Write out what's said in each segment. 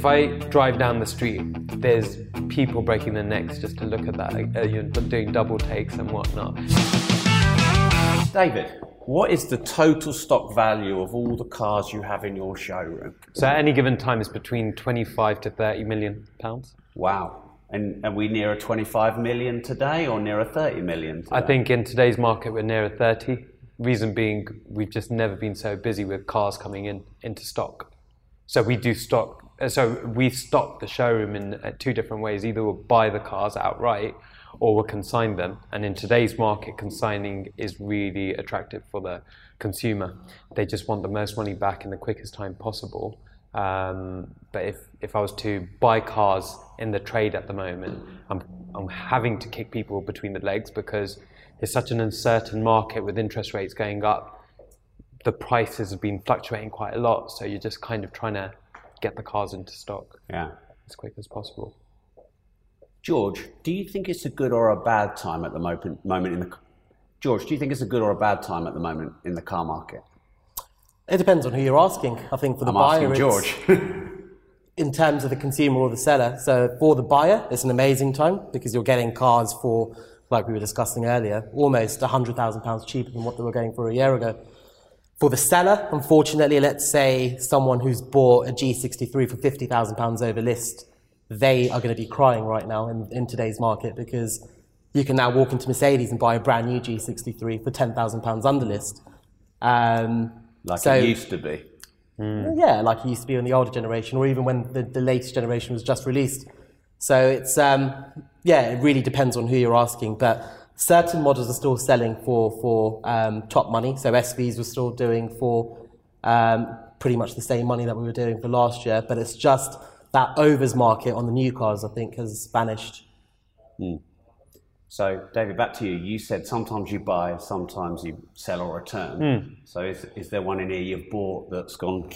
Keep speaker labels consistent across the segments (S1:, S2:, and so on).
S1: If I drive down the street, there's people breaking their necks just to look at that, uh, you know, doing double takes and whatnot.
S2: David, what is the total stock value of all the cars you have in your showroom?
S1: So at any given time, it's between 25 to 30 million pounds.
S2: Wow. And are we nearer a 25 million today or nearer 30 million today?
S1: I think in today's market, we're nearer 30. Reason being, we've just never been so busy with cars coming in into stock. So we do stock. Uh, So we stock the showroom in uh, two different ways. Either we'll buy the cars outright, or we'll consign them. And in today's market, consigning is really attractive for the consumer. They just want the most money back in the quickest time possible. Um, but if, if I was to buy cars in the trade at the moment, I'm, I'm having to kick people between the legs because it's such an uncertain market with interest rates going up the prices have been fluctuating quite a lot, so you're just kind of trying to get the cars into stock
S2: Yeah.
S1: as quick as possible.
S2: George, do you think it's a good or a bad time at the moment, moment in the George, do you think it's a good or a bad time at the moment in the car market?
S3: It depends on who you're asking. I think for the
S2: I'm
S3: buyer,
S2: asking George.
S3: in terms of the consumer or the seller. So for the buyer, it's an amazing time because you're getting cars for, like we were discussing earlier, almost £100,000 cheaper than what they were going for a year ago. For the seller, unfortunately, let's say someone who's bought a G63 for £50,000 over list, they are going to be crying right now in, in today's market because you can now walk into Mercedes and buy a brand new G63 for £10,000 under list. Um,
S2: like
S3: so-
S2: it used to be.
S3: yeah, like it used to be in the older generation, or even when the, the latest generation was just released. So it's um, yeah, it really depends on who you're asking, but certain models are still selling for for um, top money. So SVs were still doing for um, pretty much the same money that we were doing for last year, but it's just that overs market on the new cars, I think, has vanished.
S2: So, David, back to you. You said sometimes you buy, sometimes you sell or return. So, is, is there one in here you've bought that's gone?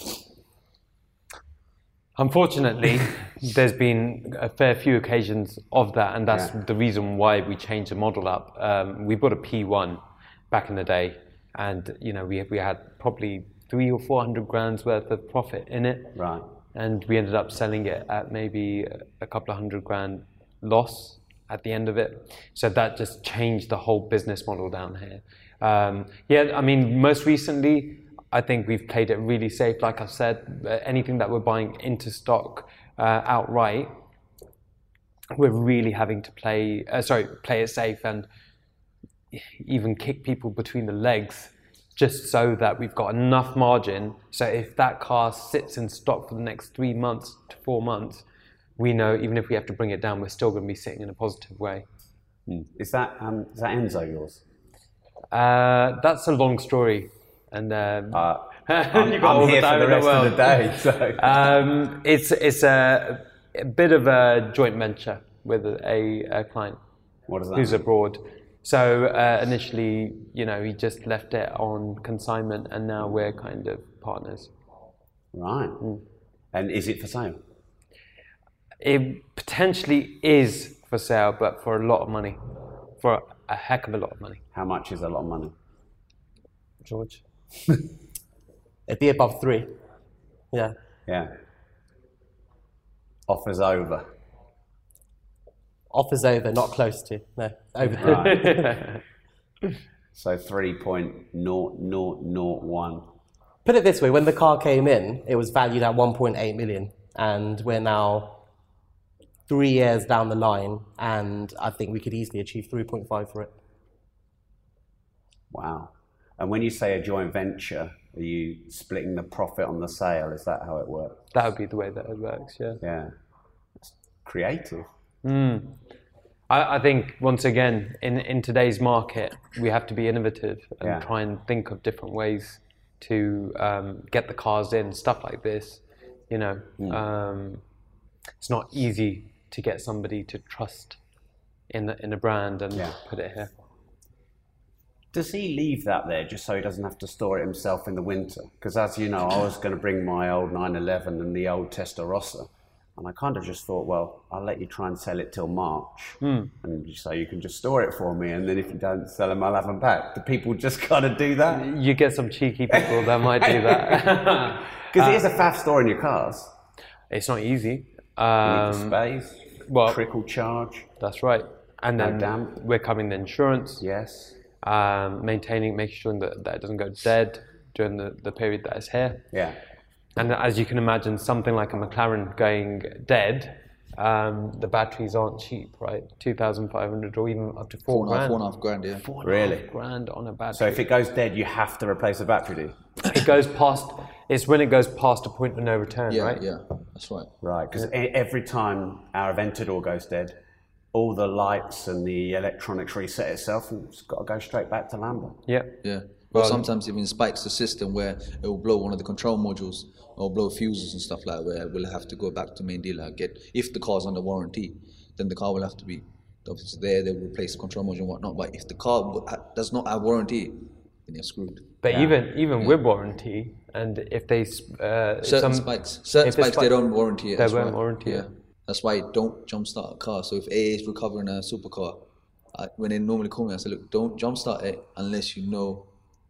S1: Unfortunately, there's been a fair few occasions of that, and that's
S2: Yeah.
S1: the reason why we changed the model up. Um, we bought a P1 back in the day, and you know we we had probably three or four hundred grand's worth of profit in it,
S2: Right.
S1: and we ended up selling it at maybe a couple of hundred grand loss at the end of it. So that just changed the whole business model down here. Um, yeah, I mean, most recently, I think we've played it really safe. Like I've said, uh, anything that we're buying into stock uh, outright, we're really having to play. Uh, sorry, play it safe and even kick people between the legs just so that we've got enough margin. So if that car sits in stock for the next three months to four months, we know even if we have to bring it down, we're still going to be sitting in a positive way.
S2: Is that um, is that Enzo yours?
S1: Uh, that's a long story, and um,
S2: Uh,
S1: I'm,
S2: I'm, I'm here for the rest of the day. So.
S1: Um, it's it's a, a bit of a joint venture with a, a client
S2: what that
S1: who's
S2: mean?
S1: abroad. So uh, initially, you know, he just left it on consignment, and now we're kind of partners.
S2: Right. And is it for sale?
S1: It potentially is for sale, but for a lot of money, for a heck of a lot of money.
S2: How much is a lot of money?
S1: George,
S3: It'd be above three. Yeah.
S2: Yeah. Offers over.
S3: Offers over, not close to. No, over three.
S2: Right. so three point naught naught naught one.
S3: Put it this way: when the car came in, it was valued at 1.8 million, and we're now three years down the line, and I think we could easily achieve 3.5 for it.
S2: Wow. And when you say a joint venture, are you splitting the profit on the sale? Is that how it works?
S1: That would be the way that it works. Yeah.
S2: Yeah. It's creative.
S1: I, I think once again in, in today's market we have to be innovative and
S2: Yeah.
S1: try and think of different ways to um, get the cars in stuff like this. You know, um, it's not easy to get somebody to trust in a, in a brand and
S2: Yeah.
S1: put it here.
S2: Does he leave that there just so he doesn't have to store it himself in the winter? Because as you know, I was going to bring my old 911 and the old Testarossa. And I kind of just thought, well, I'll let you try and sell it till March. And so you can just store it for me. And then if you don't sell them, I'll have them back. Do people just kind of do that?
S1: You get some cheeky people that might do that.
S2: Because it is a faff storing your cars.
S1: it's not easy.
S2: You need the
S1: Um,
S2: space,
S1: well-
S2: trickle charge,
S1: that's right. And
S2: No
S1: then
S2: damp.
S1: we're covering the insurance.
S2: yes.
S1: Um, maintaining, making sure that, that it doesn't go dead during the, the period that it's here.
S2: Yeah.
S1: And as you can imagine, something like a McLaren going dead, um, the batteries aren't cheap, right? 2,500 or even up to four,
S4: Four and a half,
S1: grand.
S4: four and a half grand, yeah.
S1: Four and a half
S2: Really?
S1: grand on a battery.
S2: So if it goes dead, you have to replace the battery, do you?
S1: it goes past, it's when it goes past a point of no return,
S4: Yeah,
S1: right?
S4: yeah, that's right.
S2: Right, because every time our Aventador goes dead, all the lights and the electronics reset itself, and it's got to go straight back to Lambo.
S1: Yeah.
S4: Yeah. Well, sometimes even spikes the system where it will blow one of the control modules or blow fuses and stuff like that, where we'll have to go back to main dealer get if the car's under warranty, then the car will have to be obviously there. They will replace the control module and whatnot. But if the car does not have warranty, then you're screwed.
S1: But even even with warranty, and if they s- uh,
S4: Certain
S1: some
S4: spikes, certain
S1: if the
S4: spikes, they don't warranty it.
S1: They
S4: that's
S1: won't
S4: why.
S1: warranty
S4: yeah.
S1: it.
S4: That's why don't jumpstart a car. So if AA is recovering a supercar, I, when they normally call me, I say, look, don't jumpstart it unless you know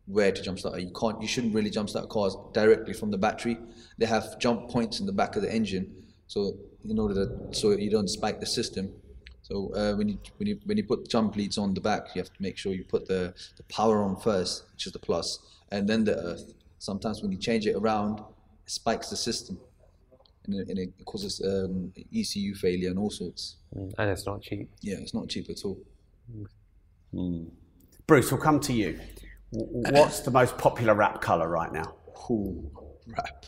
S4: where to jumpstart it. You can't, you shouldn't really jumpstart cars directly from the battery. They have jump points in the back of the engine, so in order that so you don't spike the system. So uh, when you when you when you put jump leads on the back, you have to make sure you put the, the power on first, which is the plus, and then the earth. Sometimes when you change it around, it spikes the system, and it, and it causes um, ECU failure and all sorts.
S1: and it's not cheap.
S4: Yeah, it's not cheap at all.
S2: Bruce, we'll come to you. What's the most popular wrap colour right now?
S4: Ooh, wrap,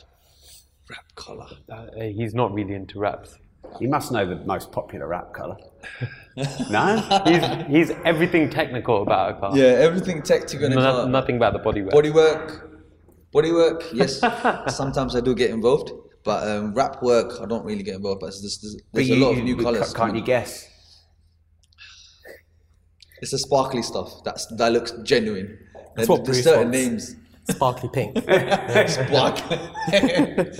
S4: wrap color.
S1: Uh, he's not really into wraps.
S2: You must know the most popular wrap colour. no?
S1: He's, he's everything technical about a car.
S4: Yeah, everything technical
S1: No- nothing about the bodywork.
S4: Bodywork, bodywork. Yes, sometimes I do get involved, but um, wrap work I don't really get involved. But there's, there's, there's
S2: But
S4: a
S2: you-
S4: lot of new colors.
S2: Can't you guess?
S4: It's the sparkly stuff. That's that looks genuine. That's
S3: what
S4: there's
S3: Bruce
S4: certain
S3: wants.
S4: names.
S3: Sparkly pink.
S4: Sparkly.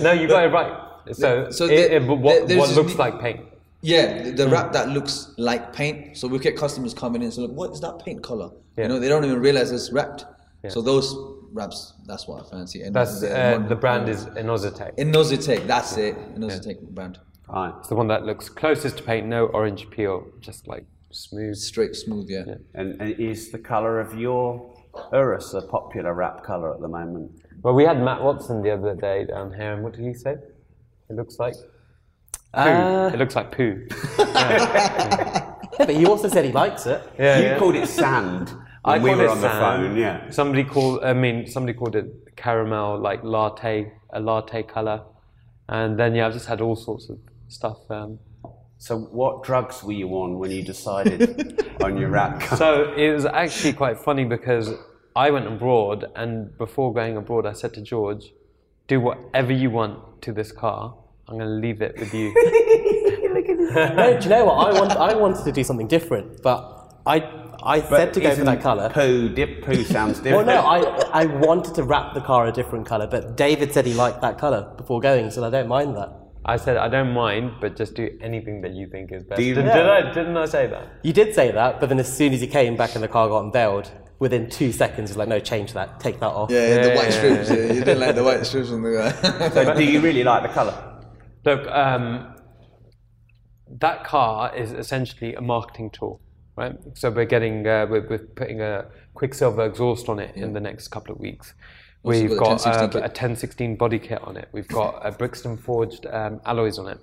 S1: No, you got it right. So,
S4: So
S1: it,
S4: there-
S1: it- what,
S4: there-
S1: what looks
S4: new-
S1: like paint.
S4: Yeah, the, the wrap that looks like paint. So we get customers coming in and say, look, what is that paint color?
S1: Yeah.
S4: You know, they don't even realize it's wrapped. So those wraps, that's what I fancy. And
S1: That's
S4: the,
S1: uh, the brand is Inozetek.
S4: Inozetek, that's it. Inozetek brand.
S2: Right.
S1: It's the one that looks closest to paint. No orange peel, just like smooth.
S4: Straight, smooth, yeah.
S2: And, and is the colour of your Urus a popular wrap colour at the moment?
S1: Well, we had Matt Watson the other day down here, and what did he say? It looks like poo.
S3: Uh,
S1: it looks like poo.
S3: yeah, but he also said he likes it.
S1: Yeah,
S2: you
S1: yeah.
S2: called it sand when
S1: I
S2: we were on the phone, yeah.
S1: Somebody called. I mean, somebody called it caramel, like latte, a latte color, and then yeah, I've just had all sorts of stuff. Um,
S2: So what drugs were you on when you decided on your wrap colour?
S1: so it was actually quite funny because I went abroad, and before going abroad, I said to George, "Do whatever you want to this car. I'm going to leave it with you."
S3: No, do you know what? I, want, I wanted to do something different, but I, I said to go for that colour.
S2: Poo, dip poo sounds different.
S3: Well, no, I, I wanted to wrap the car a different colour, but David said he liked that colour before going, so I don't mind that.
S1: I said, "I don't mind, but just do anything that you think is best."
S2: You-
S1: did,
S2: Yeah.
S1: did I? Didn't I say that?
S3: You did say that, but then as soon as he came back and the car got unveiled, within two seconds, he's like, no, change that, take that off.
S4: Yeah, the
S1: Yeah,
S4: white
S1: yeah,
S4: strips. Yeah, you didn't like the white strips on the guy.
S2: So do you really like the colour?
S1: Look, um, that car is essentially a marketing tool, right? So we're getting, uh, we're, we're putting a Quicksilver exhaust on it in the next couple of weeks.
S4: Also
S1: We've
S4: got
S1: got
S4: a
S1: uh,
S4: 1016 kit.
S1: a 1016 body kit on it. We've got a Brixton forged um, alloys on it.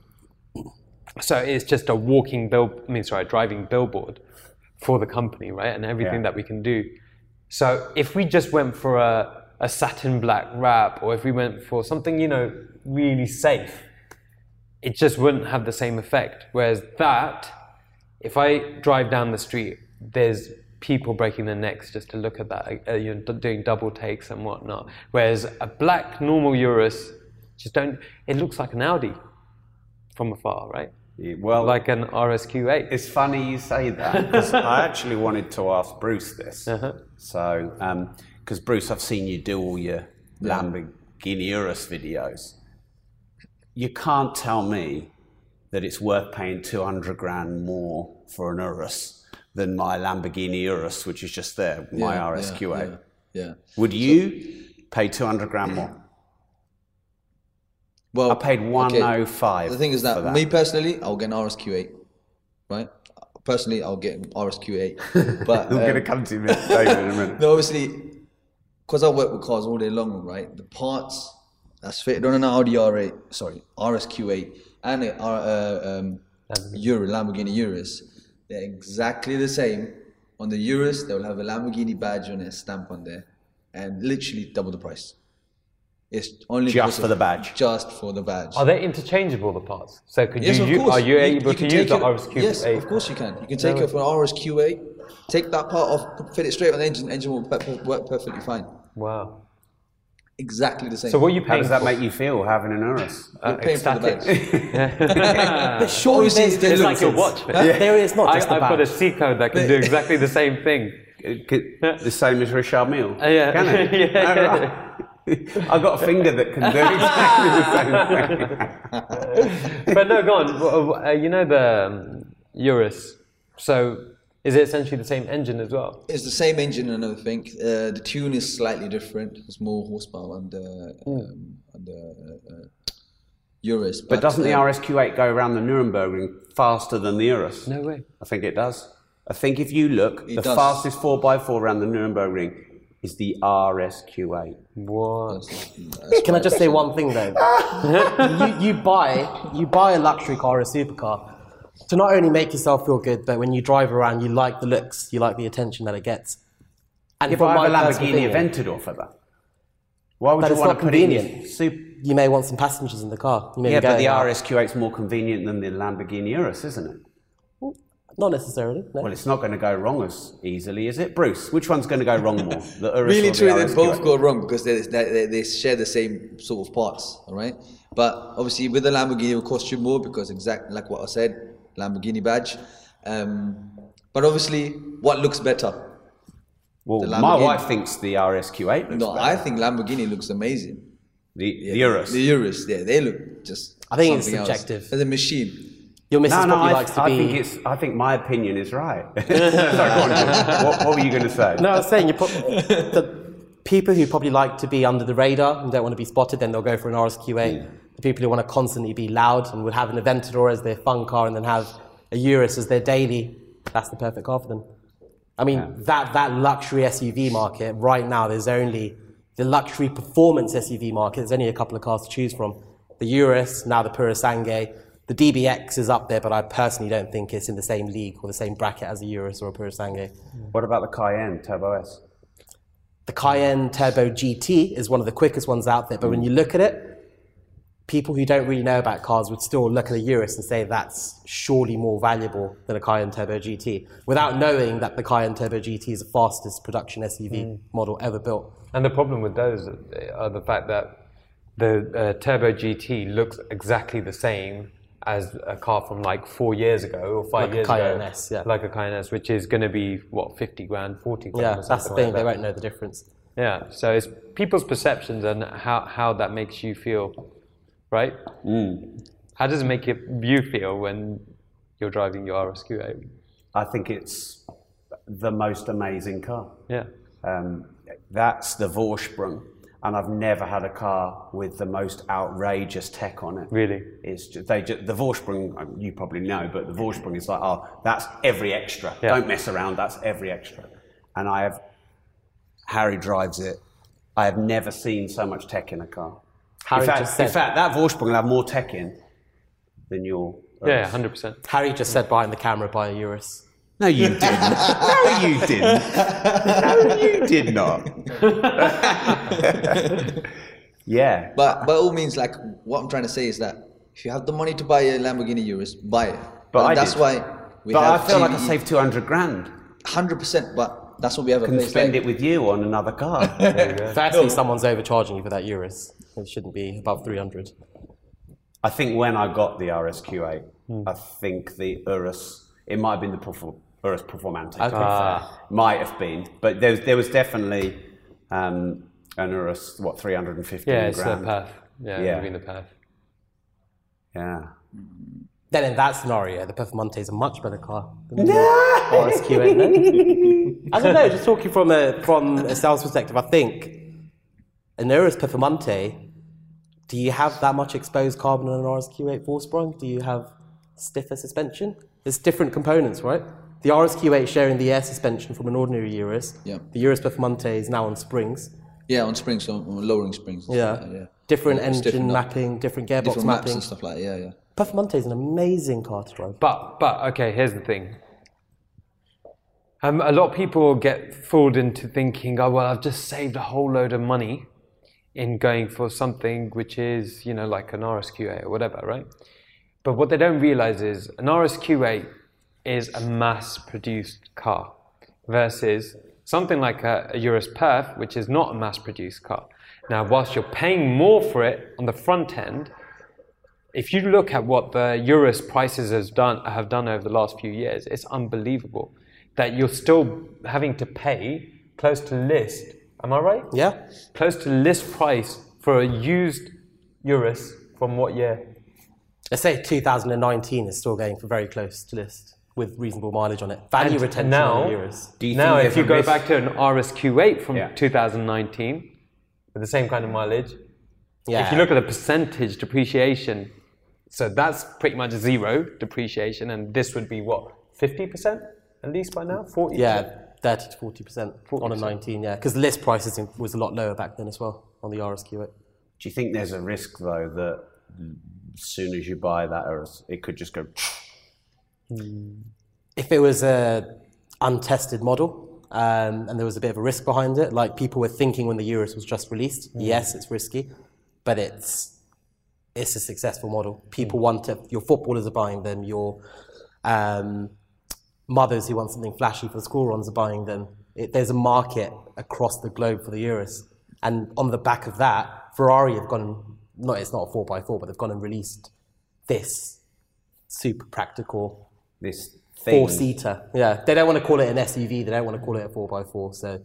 S1: So it's just a walking bill. I mean, sorry, driving billboard for the company, right? And everything
S2: Yeah.
S1: that we can do. So if we just went for a, a satin black wrap, or if we went for something, you know, really safe, it just wouldn't have the same effect. Whereas that, if I drive down the street, there's people breaking their necks just to look at that, uh, you know, doing double takes and whatnot. Whereas a black normal Urus, just don't. It looks like an Audi from afar, right?
S2: Yeah, well,
S1: Like an RSQ8.
S2: It's funny you say that because I actually wanted to ask Bruce this. So, because Bruce, I've seen you do all your Lamborghini Urus videos. You can't tell me that it's worth paying 200 grand more for an Urus than my Lamborghini Urus, which is just there, my
S4: Yeah,
S2: RSQ8.
S4: Yeah, yeah.
S2: Would you pay 200 grand more?
S4: Well,
S2: I paid 105
S4: The thing is that,
S2: for that.
S4: me personally, I'll get an RSQ8, right? Personally, I'll get an RSQ8. But
S2: I'm
S4: um,
S2: going to come to you, in a minute.
S4: no, obviously, because I work with cars all day long, right? The parts that's fitted on an Audi R8, sorry, RSQ8, and a R- uh, um, Euro, Lamborghini Urus, they're exactly the same. On the Urus, they'll have a Lamborghini badge on it, stamp on there, and literally double the price. It's only
S2: Just for the badge?
S4: Just for the badge.
S1: Are they interchangeable, the parts? So could
S4: Yes,
S1: you,
S4: of course.
S1: are you, able
S4: can
S1: to use the
S4: it-
S1: RSQ8?
S4: Yes, of course you can. You can take it for an RSQ8, take that part off, fit it straight on the engine. Engine will per- per- work perfectly fine.
S1: Wow.
S4: Exactly the same.
S1: So what are you
S2: How
S1: paying
S2: does that
S1: for?
S2: make you feel having an Urus?
S4: You're paying for the
S1: ecstatic.
S4: badge.
S3: But surely
S4: Obviously,
S3: there's
S1: It's
S4: look
S1: like your
S3: differences.
S1: watch.
S3: There is not
S1: I,
S3: just the
S1: I've got a
S3: badge.
S1: C code that can do exactly the same thing.
S2: the same as Richard Mille.
S1: Uh, yeah.
S2: Can it?
S1: Yeah.
S2: I've got a finger that can do exactly the same thing.
S1: but no, go on. W- w- Uh, you know the um, Urus. So is it essentially the same engine as well?
S4: It's the same engine and everything. Uh, the tune is slightly different. It's more horsepower on the, um, on uh, uh, Urus.
S2: But doesn't the
S4: uh,
S2: RSQ8 go around the Nuremberg ring faster than the Urus?
S1: No way.
S2: I think it does. I think if you look,
S4: It
S2: the
S4: does.
S2: fastest 4x4 around the Nuremberg ring is the RSQ8.
S1: What?
S3: Can I just say one thing though? you, you buy you buy a luxury car or a supercar to not only make yourself feel good, but when you drive around, you like the looks, you like the attention that it gets. And
S2: If
S3: from
S2: I have a Lamborghini Aventador for that, why would
S3: But
S2: you
S3: it's
S2: want
S3: not
S2: to put it in
S3: convenient.
S2: super?
S3: you may want some passengers in the car. You may
S2: Yeah, but the
S3: going out.
S2: RSQ8 is more convenient than the Lamborghini Urus, isn't it?
S3: Not necessarily. No.
S2: Well, it's not going to go wrong as easily, is it? Bruce, which one's going to go wrong more? The Urus
S4: really
S2: or the
S4: true. They
S2: RSQ8?
S4: both go wrong because they, they, they- they share the same sort of parts. All right, but obviously with the Lamborghini, it will cost you more because exactly like what I said, Lamborghini badge. Um, but obviously, what looks better?
S2: Well, my wife thinks the RSQ8 looks
S4: No,
S2: better.
S4: I think Lamborghini looks amazing.
S2: the, the Urus.
S4: The Urus, yeah, they look just.
S3: I think it's
S4: something else.
S3: subjective.
S4: They're the machine.
S3: Your missus
S2: no, no,
S3: probably
S2: I,
S3: likes to
S2: I
S3: be.
S2: think it's. I think my opinion is right. Sorry, go on, what, what were you going to say?
S3: No, I was saying you prob- the people who probably like to be under the radar and don't want to be spotted, then they'll go for an RSQ8. The people who want to constantly be loud and would have an Aventador as their fun car and then have a Urus as their daily, that's the perfect car for them. I mean, that, that luxury SUV market, right now, there's only the luxury performance SUV market, there's only a couple of cars to choose from. The Urus, now the Purosangue. The DBX is up there, but I personally don't think it's in the same league or the same bracket as a Urus or a Purosangue.
S2: What about the Cayenne Turbo S?
S3: The Cayenne Turbo GT is one of the quickest ones out there, but when you look at it, people who don't really know about cars would still look at a Urus and say that's surely more valuable than a Cayenne Turbo GT, without knowing that the Cayenne Turbo GT is the fastest production SUV model ever built.
S1: And the problem with those are the fact that the uh, Turbo GT looks exactly the same as a car from like four years ago or five
S3: Like a
S1: years
S3: Cayenne
S1: ago.
S3: S, yeah.
S1: Like a Cayenne S, which is going to be, what, 50 grand, 40 grand?
S3: Yeah, that's the thing,
S1: like
S3: they won't know the difference.
S1: Yeah, so it's people's perceptions and how, how that makes you feel, right? How does it make you, you feel when you're driving your RSQ8?
S2: I think it's the most amazing car.
S1: Yeah.
S2: Um, that's the Vorsprung, and I've never had a car with the most outrageous tech on it.
S1: Really?
S2: It's just, they just, the Vorsprung, um, you probably know, but the Vorsprung is like, oh, that's every extra.
S1: Yeah.
S2: Don't mess around, that's every extra. And I have, Harry drives it I have never seen so much tech in a car.
S3: Harry
S2: in, fact,
S3: just said,
S2: in fact, that Vorsprung will have more tech in than your.
S1: Um, yeah, hundred percent.
S3: Harry just said behind the camera buy a Urus.
S2: No, you didn't. no, you didn't. No, you did not. yeah.
S4: But by all means, like what I'm trying to say is that if you have the money to buy a Lamborghini Urus, buy it.
S2: But I
S4: that's
S2: did.
S4: why we
S2: But I
S4: have
S2: feel like I saved 200 grand.
S4: hundred percent. But that's what we have
S2: Can
S4: place
S2: spend
S4: like-
S2: it with you on another car.
S3: Firstly, someone's overcharging you for that Urus. It shouldn't be above 300.
S2: I think when I got the RSQ8, I think the Urus, it might have been the Perfor- Urus Performante.
S3: Okay, fair.
S2: Might have been. But there was, there was definitely um, an Urus, what, 350
S1: Yeah, it's the path. Yeah,
S2: Yeah.
S1: yeah. the path.
S2: Yeah.
S3: Then in that scenario, the Performante is a much better car than the RSQ8. No? I don't know. Just talking from a from a sales perspective, I think an Urus Performante. Do you have that much exposed carbon on an RSQ8 Vorsprung? Do you have stiffer suspension? There's different components, right? The RSQ8 sharing the air suspension from an ordinary Urus.
S4: Yeah.
S3: The Urus Performante is now on springs.
S4: Yeah, on springs, on, on lowering springs.
S3: Yeah.
S4: like yeah.
S3: Different engine
S4: different,
S3: mapping, different gearbox
S4: different maps
S3: mapping.
S4: and stuff like that. Yeah, yeah.
S3: Performante is an amazing car to drive.
S1: But but okay, here's the thing. Um, a lot of people get fooled into thinking, oh well, I've just saved a whole load of money in going for something which is you know like an RSQ8 or whatever, right? But what they don't realize is an RSQ8 is a mass-produced car versus something like a, a Urus Perf, which is not a mass-produced car. Now, whilst you're paying more for it on the front end, if you look at what the Euro's prices has done, have done over the last few years, it's unbelievable that you're still having to pay close to list. Am I right?
S3: Yeah?
S1: Close to list price for a used Urus from what year?
S3: Let's say 2019 is still going for very close to list with reasonable mileage on it. Value
S1: And
S3: retention
S1: now-
S3: on Urus.
S2: Do you
S1: now, if you go
S2: risk-
S1: back to an RSQ8 from
S2: Yeah.
S1: 2019 with the same kind of mileage,
S3: Yeah.
S1: if you look at the percentage depreciation, so that's pretty much zero depreciation, and this would be what 50% at least by now, 40.
S3: yeah, 30 to 40% on a 19, yeah. Because the list price is- was a lot lower back then as well on the RSQ8.
S2: Do you think there's a risk, though, that as soon as you buy that Urus, it could just go.
S3: If it was a untested model um, and there was a bit of a risk behind it, like people were thinking when the Urus was just released, yes, it's risky, but it's it's a successful model. People want it. Your footballers are buying them. Your um, mothers who want something flashy for the school runs are buying them. It, there's a market across the globe for the Urus, and on the back of that, Ferrari have gone. no, it's not a four x four, but they've gone and released this super practical
S2: This thing.
S3: four seater. Yeah, they don't want to call it an SUV. They don't want to call it a four x four. So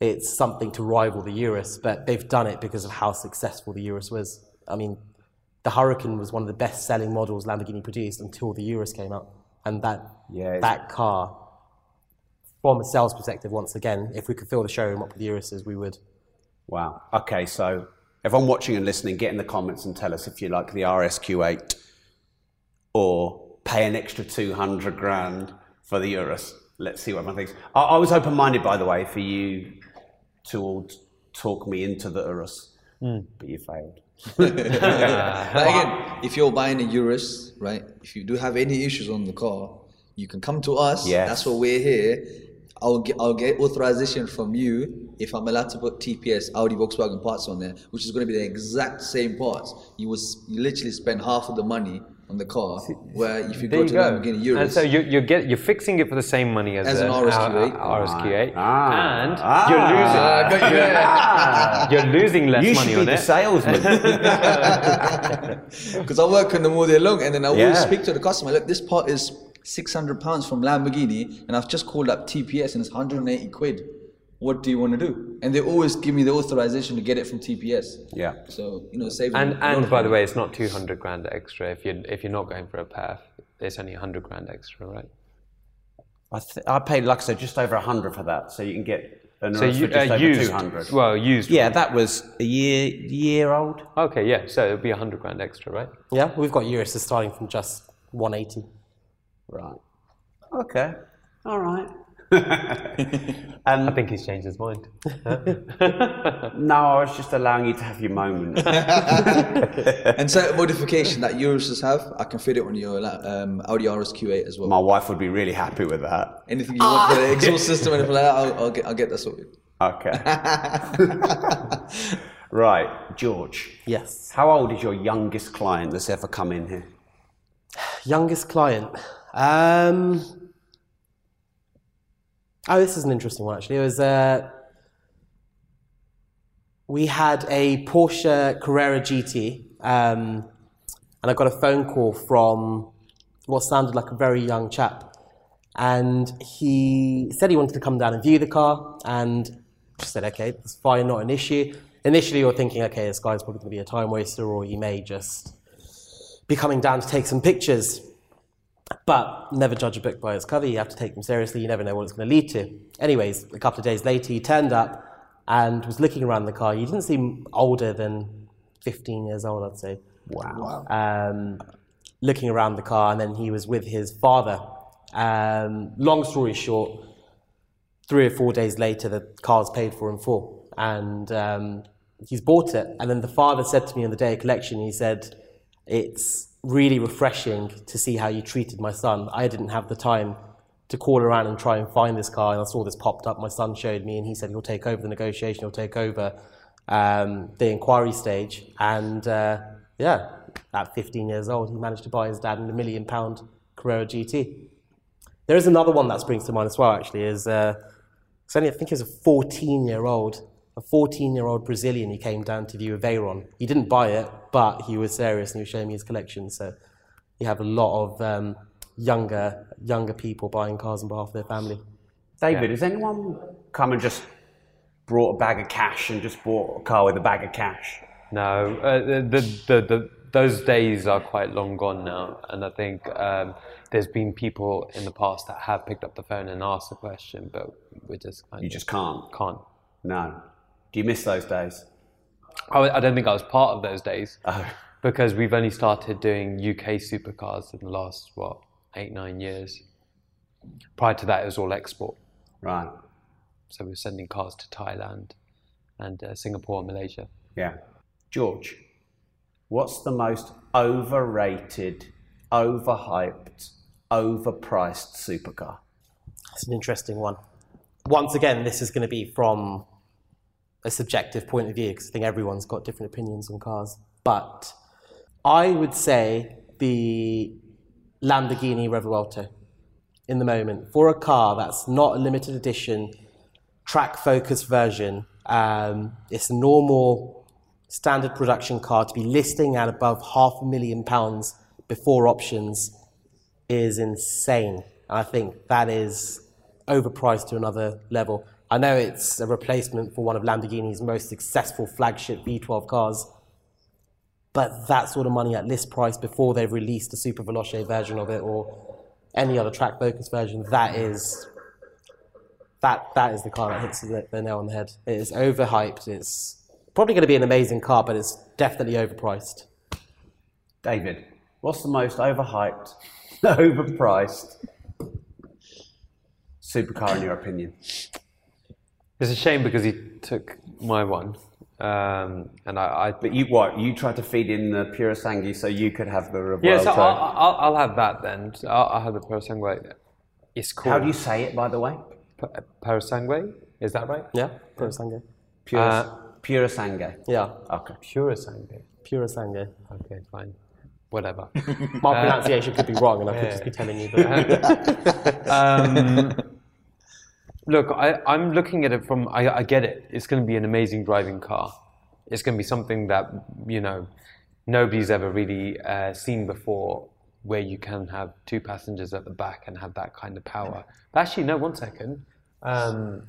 S3: it's something to rival the Urus, but they've done it because of how successful the Urus was. I mean, the Huracán was one of the best-selling models Lamborghini produced until the Urus came out, and that
S2: Yeah,
S3: that car, from a sales perspective, once again, if we could fill the showroom up with Uruses, we would.
S2: Wow. Okay, so everyone watching and listening, get in the comments and tell us if you like the RSQ8 or pay an extra 200 grand for the Urus. Let's see what everyone thinks. I, I was open minded, by the way, for you to all talk me into the Urus, hmm. but you failed.
S4: But again, if you're buying a Urus, right? If you do have any issues on the car, you can come to us.
S2: Yes.
S4: That's what we're here. I'll get I'll get authorization from you if I'm allowed to put TPS Audi Volkswagen parts on there, which is going to be the exact same parts. You will you literally spend half of the money on the car, where if you
S1: There
S4: go
S1: you
S4: to
S1: go.
S4: Lamborghini
S1: And
S4: Urus,
S1: so you, you get you're fixing it for the same money as,
S4: As
S1: a,
S4: an RSQ8.
S1: uh, RSQ8,
S2: Ah.
S1: and
S2: Ah.
S1: you're losing.
S4: Ah, got you there.
S1: You're losing less
S2: you
S1: money
S2: should
S1: on
S2: be the
S1: it.
S2: salesman.
S4: Because I work on them all day long, and then I always
S2: Yeah.
S4: speak to the customer. Look, this part is six hundred pounds from Lamborghini, and I've just called up TPS, and it's one hundred and eighty quid. What do you want to do? And they always give me the authorization to get it from TPS.
S2: yeah.
S4: So you know, save.
S1: And
S4: them a lot
S1: and by the way, it's not 200 grand extra if you if you're not going for a path. It's only 100 grand extra, right?
S2: I, th- I paid, like I said, just over 100 for that, so you can get an
S1: So you
S2: for just
S1: uh,
S2: over
S1: used,
S2: 200.
S1: well, used.
S2: yeah, that was a year year old.
S1: Okay, yeah. So it'll be 100 grand extra, right?
S3: Yeah, we've got Uruses starting from just 180.
S2: Right. Okay. All right. Um,
S1: I think he's changed his mind.
S2: no, I was just allowing you to have your moment.
S4: And certain modification that yours just have, I can fit it on your um, Audi RS Q8 as well.
S2: My wife would be really happy with that.
S4: Anything you want for the exhaust system, anything like that, I'll, I'll get I'll get that sorted.
S2: Okay. right, George.
S3: Yes.
S2: How old is your youngest client that's ever come in here?
S3: Youngest client. Um, oh, this is an interesting one actually. It was uh, we had a Porsche Carrera GT, um, and I got a phone call from what sounded like a very young chap, and he said he wanted to come down and view the car, and just said, okay, that's fine, not an issue. Initially, you're thinking, okay, this guy's probably going to be a time waster, or he may just be coming down to take some pictures. But never judge a book by its cover. You have to take them seriously. You never know what it's going to lead to. Anyways, a couple of days later, he turned up and was looking around the car. He didn't seem older than 15 years old, I'd say.
S2: Wow.
S3: Um, looking around the car, and then he was with his father. Um, long story short, three or four days later, the car's paid for in full, and um, he's bought it. And then the father said to me on the day of collection, he said, "It's really refreshing to see how you treated my son. I didn't have the time to call around and try and find this car, and I saw this popped up. My son showed me, and he said he'll take over the negotiation, he'll take over um, the inquiry stage, and uh, yeah." At 15 years old, he managed to buy his dad a million pound Carrera GT. There is another one that springs to mind as well, actually, is uh, I think it was a 14 year old, a 14 year old Brazilian who came down to view a Veyron. He didn't buy it, but he was serious and he was showing me his collection. So you have a lot of um, younger, younger people buying cars on behalf of their family.
S2: David, has anyone come and just brought a bag of cash and just bought a car with a bag of cash?
S1: No, uh, the, the, the, the, those days are quite long gone now, and I think um, there's been people in the past that have picked up the phone and asked a question, but we just kind
S2: You
S1: of
S2: just can't.
S1: can't.
S2: No. Do you miss those days?
S1: I, I don't think I was part of those days
S2: Oh.
S1: because we've only started doing UK supercars in the last what eight nine years. Prior to that, it was all export,
S2: Right.
S1: so we were sending cars to Thailand and uh, Singapore and Malaysia.
S2: Yeah. George, what's the most overrated, overhyped, overpriced supercar?
S3: That's an interesting one. Once again, this is going to be from a subjective point of view because I think everyone's got different opinions on cars. But I would say the Lamborghini Revuelto in the moment for a car that's not a limited edition, track focused version. Um, it's a normal standard production car to be listing at above half a million pounds before options is insane. And I think that is overpriced to another level. I know it's a replacement for one of Lamborghini's most successful flagship V12 cars, but that sort of money at list price before they've released a Super Veloce version of it or any other track focus version, that is that that is the car that hits the, the nail on the head. It is overhyped. It's probably going to be an amazing car, but it's definitely overpriced.
S2: David, what's the most overhyped, overpriced supercar in your opinion?
S1: It's a shame because he took my one, um, and I, I
S2: But you what? You tried to feed in the Pura Sangue so you could have the Revuelto.
S1: yeah, so I'll, I'll, I'll have that then. So I'll, I'll have the Parasangue. It's cool.
S2: How do you say it, by the way?
S1: P- Parasangue? Is that right?
S3: Yeah, Pura Sangue.
S2: Pura,
S1: Uh,
S2: Pura Sangue.
S3: Yeah,
S2: Okay.
S1: Pura Sangue.
S3: Pura Sangue.
S1: Okay, fine. Whatever.
S3: My pronunciation could be wrong, and I could just be telling you. But
S1: um, look, I, I'm looking at it from, I, I get it. It's going to be an amazing driving car. It's going to be something that, you know, nobody's ever really uh, seen before where you can have two passengers at the back and have that kind of power. But actually, no, one second. Um,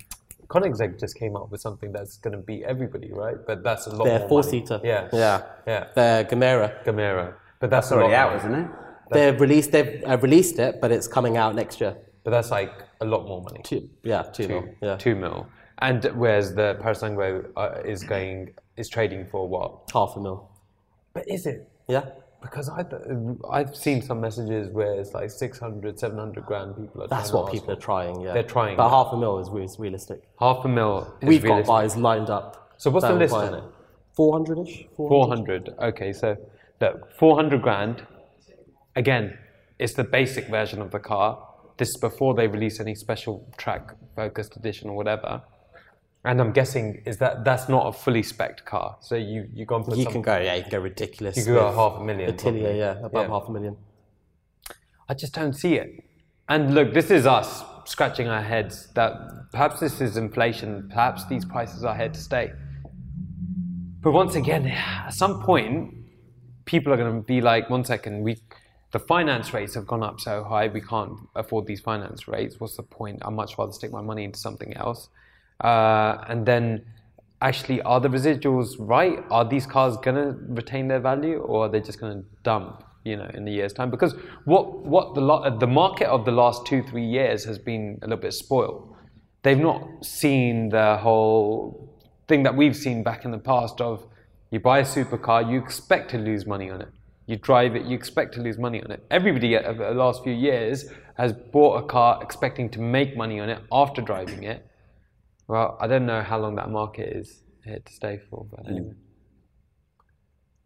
S1: Koenigsegg just came up with something that's going to beat everybody, right? But that's a lot
S3: they're
S1: more
S3: four
S1: money.
S3: seater.
S1: Yeah.
S3: yeah,
S1: Yeah.
S3: They're Gamera.
S1: Gamera. But that's
S2: It's
S1: a
S2: already out, isn't it?
S3: They've released. They've uh, released it, but it's coming out next year.
S1: But that's like a lot more money.
S3: Two, yeah, two,
S1: two,
S3: mil. Yeah,
S1: two mil. And whereas the Parasangue uh, is going is trading for what?
S3: half a mil.
S1: But is it?
S3: Yeah,
S1: Because I, I've seen some messages where it's like 600, 700 grand people are
S3: That's what people are trying. Yeah,
S1: They're trying
S3: But half a mil is, is realistic.
S1: Half a mil. Is
S3: We've got
S1: realistic.
S3: buyers lined up.
S1: So what's the list on
S3: it.
S1: it?
S3: 400-ish?
S1: 400. Okay, so look, 400 grand. Again, it's the basic version of the car. This is before they release any special track focused edition or whatever. And I'm guessing is that that's not a fully spec car. So you you gone for
S3: You
S1: some,
S3: can go, yeah, you can go ridiculous.
S1: You can go half a million,
S3: The Tilia,
S1: probably.
S3: yeah, above
S1: Yeah.
S3: half a million.
S1: I just don't see it. And look, this is us scratching our heads that perhaps this is inflation, perhaps these prices are here to stay. But once again, at some point, people are going to be like, one second, we, the finance rates have gone up so high, we can't afford these finance rates. What's the point? I'd much rather stick my money into something else. Uh, and then, actually, are the residuals right? Are these cars going to retain their value, or are they just going to dump? You know, in a year's time, because what what the lo- the market of the last two three years has been a little bit spoiled. They've not seen the whole thing that we've seen back in the past of you buy a supercar, you expect to lose money on it. You drive it, you expect to lose money on it. Everybody uh, over the last few years has bought a car expecting to make money on it after driving it. Well, I don't know how long that market is here to stay for, but mm. anyway.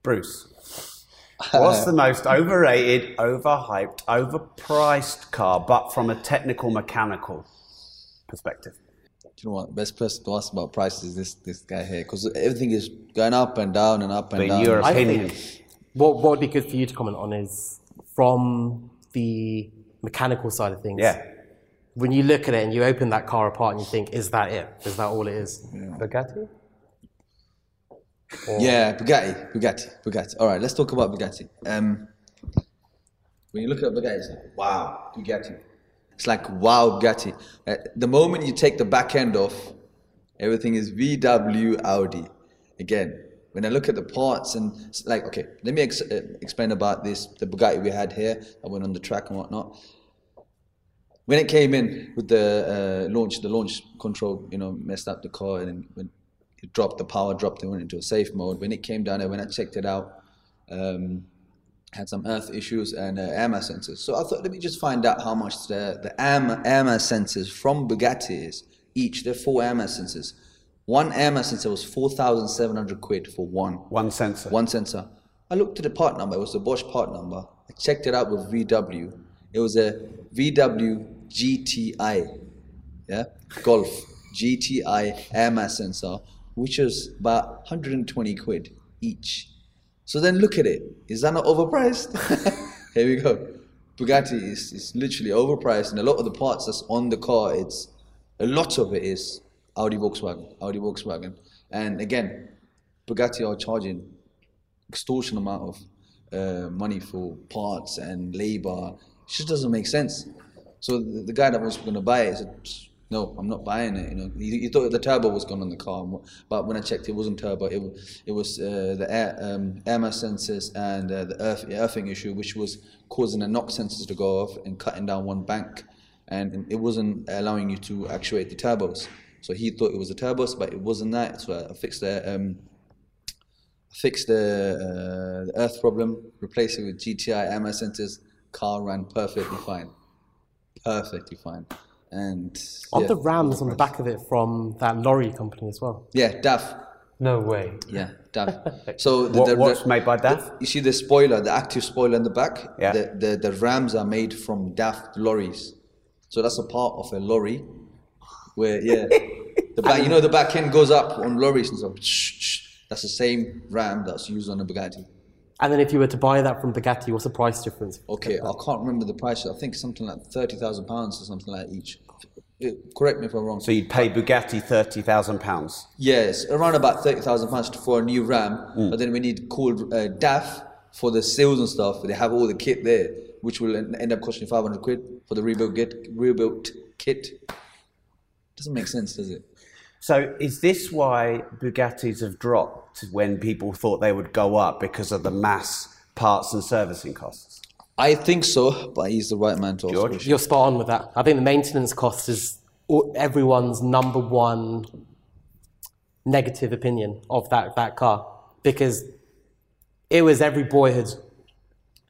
S2: Bruce, what's the most overrated, overhyped, overpriced car, but from a technical mechanical perspective?
S4: Do you know what? Best person to ask about prices is this this guy here because everything is going up and down and up and
S2: In
S4: down.
S2: your
S3: I think what, what would be good for you to comment on is from the mechanical side of things.
S2: yeah.
S3: When you look at it and you open that car apart and you think, is that it? Is that all it is?
S1: Bugatti?
S4: Yeah, Bugatti, Bugatti, Bugatti. All right, let's talk about Bugatti. Um, when you look at Bugatti, it's like, wow, Bugatti. It's like, wow, Bugatti. Uh, the moment you take the back end off, everything is VW Audi. Again, when I look at the parts and like, okay, let me ex- uh, explain about this, the Bugatti we had here. I went on the track and whatnot. When it came in with the uh, launch, the launch control, you know, messed up the car and when it dropped, the power dropped and went into a safe mode. When it came down there, when I checked it out, um, had some earth issues and uh, AMA sensors. So I thought, let me just find out how much the, the AMA, AMA sensors from Bugatti is. Each, they're four AMA sensors. One AMA sensor was 4,700 quid for one.
S2: One sensor.
S4: One sensor. I looked at the part number, it was the Bosch part number. I checked it out with VW. It was a VW GTI, yeah, Golf GTI AMA sensor, which was about 120 quid each. So then look at it. Is that not overpriced? Here we go. Bugatti is, is literally overpriced, and a lot of the parts that's on the car, it's a lot of it is Audi Volkswagen, Audi Volkswagen. And again, Bugatti are charging extortion amount of uh, money for parts and labor. It just doesn't make sense. So the, the guy that was going to buy it said, "No, I'm not buying it." You know, he, he thought the turbo was gone on the car, but when I checked, it wasn't turbo. It, it was uh, the air, um, AMA sensors and uh, the earth, earthing issue, which was causing the knock sensors to go off and cutting down one bank, and it wasn't allowing you to actuate the turbos. So he thought it was a turbos, but it wasn't that. So I fixed the um, fixed the, uh, the earth problem, replaced it with GTI AMA sensors. Car ran perfectly fine, perfectly fine. And
S3: Aren't
S4: yeah,
S3: the Rams on the back of it from that lorry company as well?
S4: yeah, DAF,
S1: No way.
S4: yeah, DAF. So the,
S2: What,
S4: the-
S2: what's
S4: the-
S2: made by DAF?
S4: You see the spoiler, the active spoiler in the back.
S2: Yeah.
S4: The, the the Rams are made from DAF lorries, so that's a part of a lorry, where yeah, the back you know the back end goes up on lorries and stuff. Shh, shh. That's the same Ram that's used on a Bugatti.
S3: And then if you were to buy that from Bugatti, what's the price difference?
S4: Okay, I can't remember the price. I think something like thirty thousand pounds or something like each. Correct me if I'm wrong.
S2: So you'd pay Bugatti thirty thousand pounds.
S4: Yes, around about thirty thousand pounds for a new RAM.
S2: Mm.
S4: But then we need call uh, DAF for the sales and stuff. They have all the kit there, which will end up costing five hundred quid for the rebuilt kit. Rebuilt kit doesn't make sense, does it?
S2: So is this why Bugattis have dropped when people thought they would go up because of the mass parts and servicing costs?
S4: I think so, but he's the right man to ask
S2: George?
S4: questions.
S3: You're spot on with that. I think the maintenance cost is everyone's number one negative opinion of that, that car because it was every boyhood's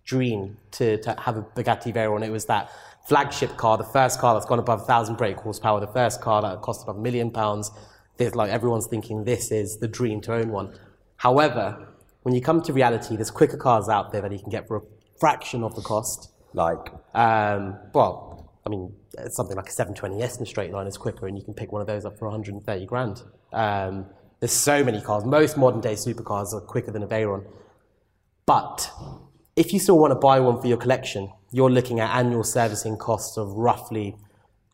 S3: dream to, to have a Bugatti Veyron. It was that flagship car, the first car that's gone above 1,000 brake horsepower, the first car that cost above a million pounds. There's like everyone's thinking this is the dream to own one. However, when you come to reality, there's quicker cars out there that you can get for a fraction of the cost.
S2: Like,
S3: Um, well, I mean, it's something like a 720S in a straight line is quicker, and you can pick one of those up for 130 grand. Um, there's so many cars. Most modern day supercars are quicker than a Veyron. But if you still want to buy one for your collection, you're looking at annual servicing costs of roughly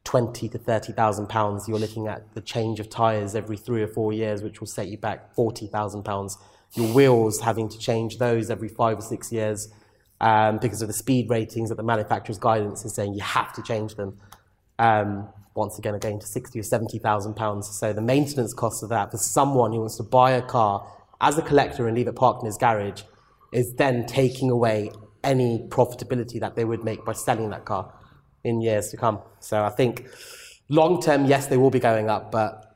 S3: twenty to thirty thousand pounds. You're looking at the change of tires every three or four years, which will set you back forty thousand pounds. Your wheels having to change those every five or six years um, because of the speed ratings that the manufacturer's guidance is saying you have to change them. Um, once again, again to sixty or seventy thousand pounds. So the maintenance cost of that for someone who wants to buy a car as a collector and leave it parked in his garage is then taking away any profitability that they would make by selling that car in years to come. So I think long term, yes, they will be going up, but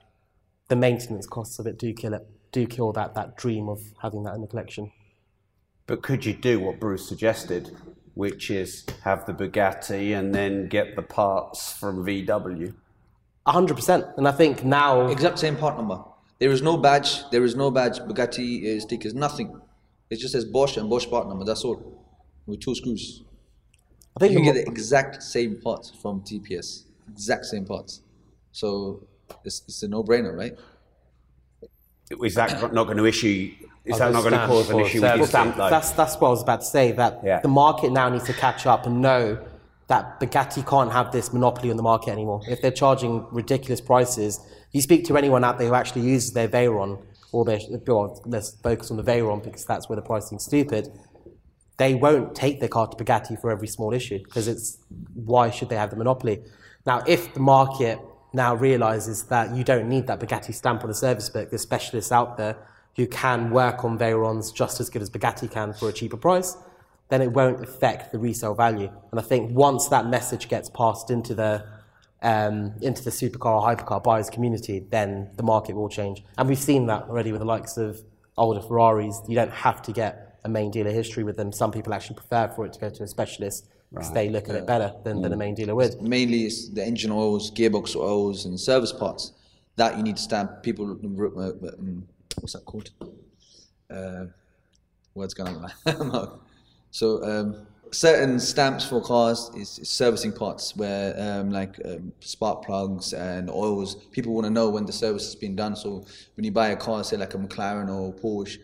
S3: the maintenance costs of it do kill it, do kill that that dream of having that in the collection.
S2: but could you do what Bruce suggested, which is have the Bugatti and then get the parts from VW?
S3: hundred percent. And I think now
S4: Exact same part number. There is no badge. There is no badge. Bugatti uh, stickers. Nothing. It just says Bosch and Bosch part number. That's all. With two screws.
S3: I think
S4: You
S3: the
S4: get the exact same parts from TPS. Exact same parts. So it's, it's a no-brainer, right?
S2: Is that not going to issue? Is that not going to cause an issue with your stamp though?
S3: That's that's what I was about to say. That
S2: Yeah.
S3: the market now needs to catch up and know that Bugatti can't have this monopoly on the market anymore. If they're charging ridiculous prices, you speak to anyone out there who actually uses their Veyron or their well, let's focus on the Veyron because that's where the pricing's stupid. They won't take their car to Bugatti for every small issue because it's why should they have the monopoly? Now, if the market now realizes that you don't need that Bugatti stamp on the service book, there's specialists out there who can work on Veyrons just as good as Bugatti can for a cheaper price, then it won't affect the resale value. And I think once that message gets passed into the um, into the supercar or hypercar buyers community, then the market will change. And we've seen that already with the likes of older Ferraris. You don't have to get a main dealer history with them. Some people actually prefer for it to go to a specialist because they look at it better than, than a main dealer would.
S4: Mainly it's the engine oils, gearbox oils, and service parts. That you need to stamp. People, uh, um, what's that called? Uh, words going on my. So um, certain stamps for cars is, is servicing parts, where um, like um, spark plugs and oils. People want to know when the service has been done. So when you buy a car, say like a McLaren or Porsche,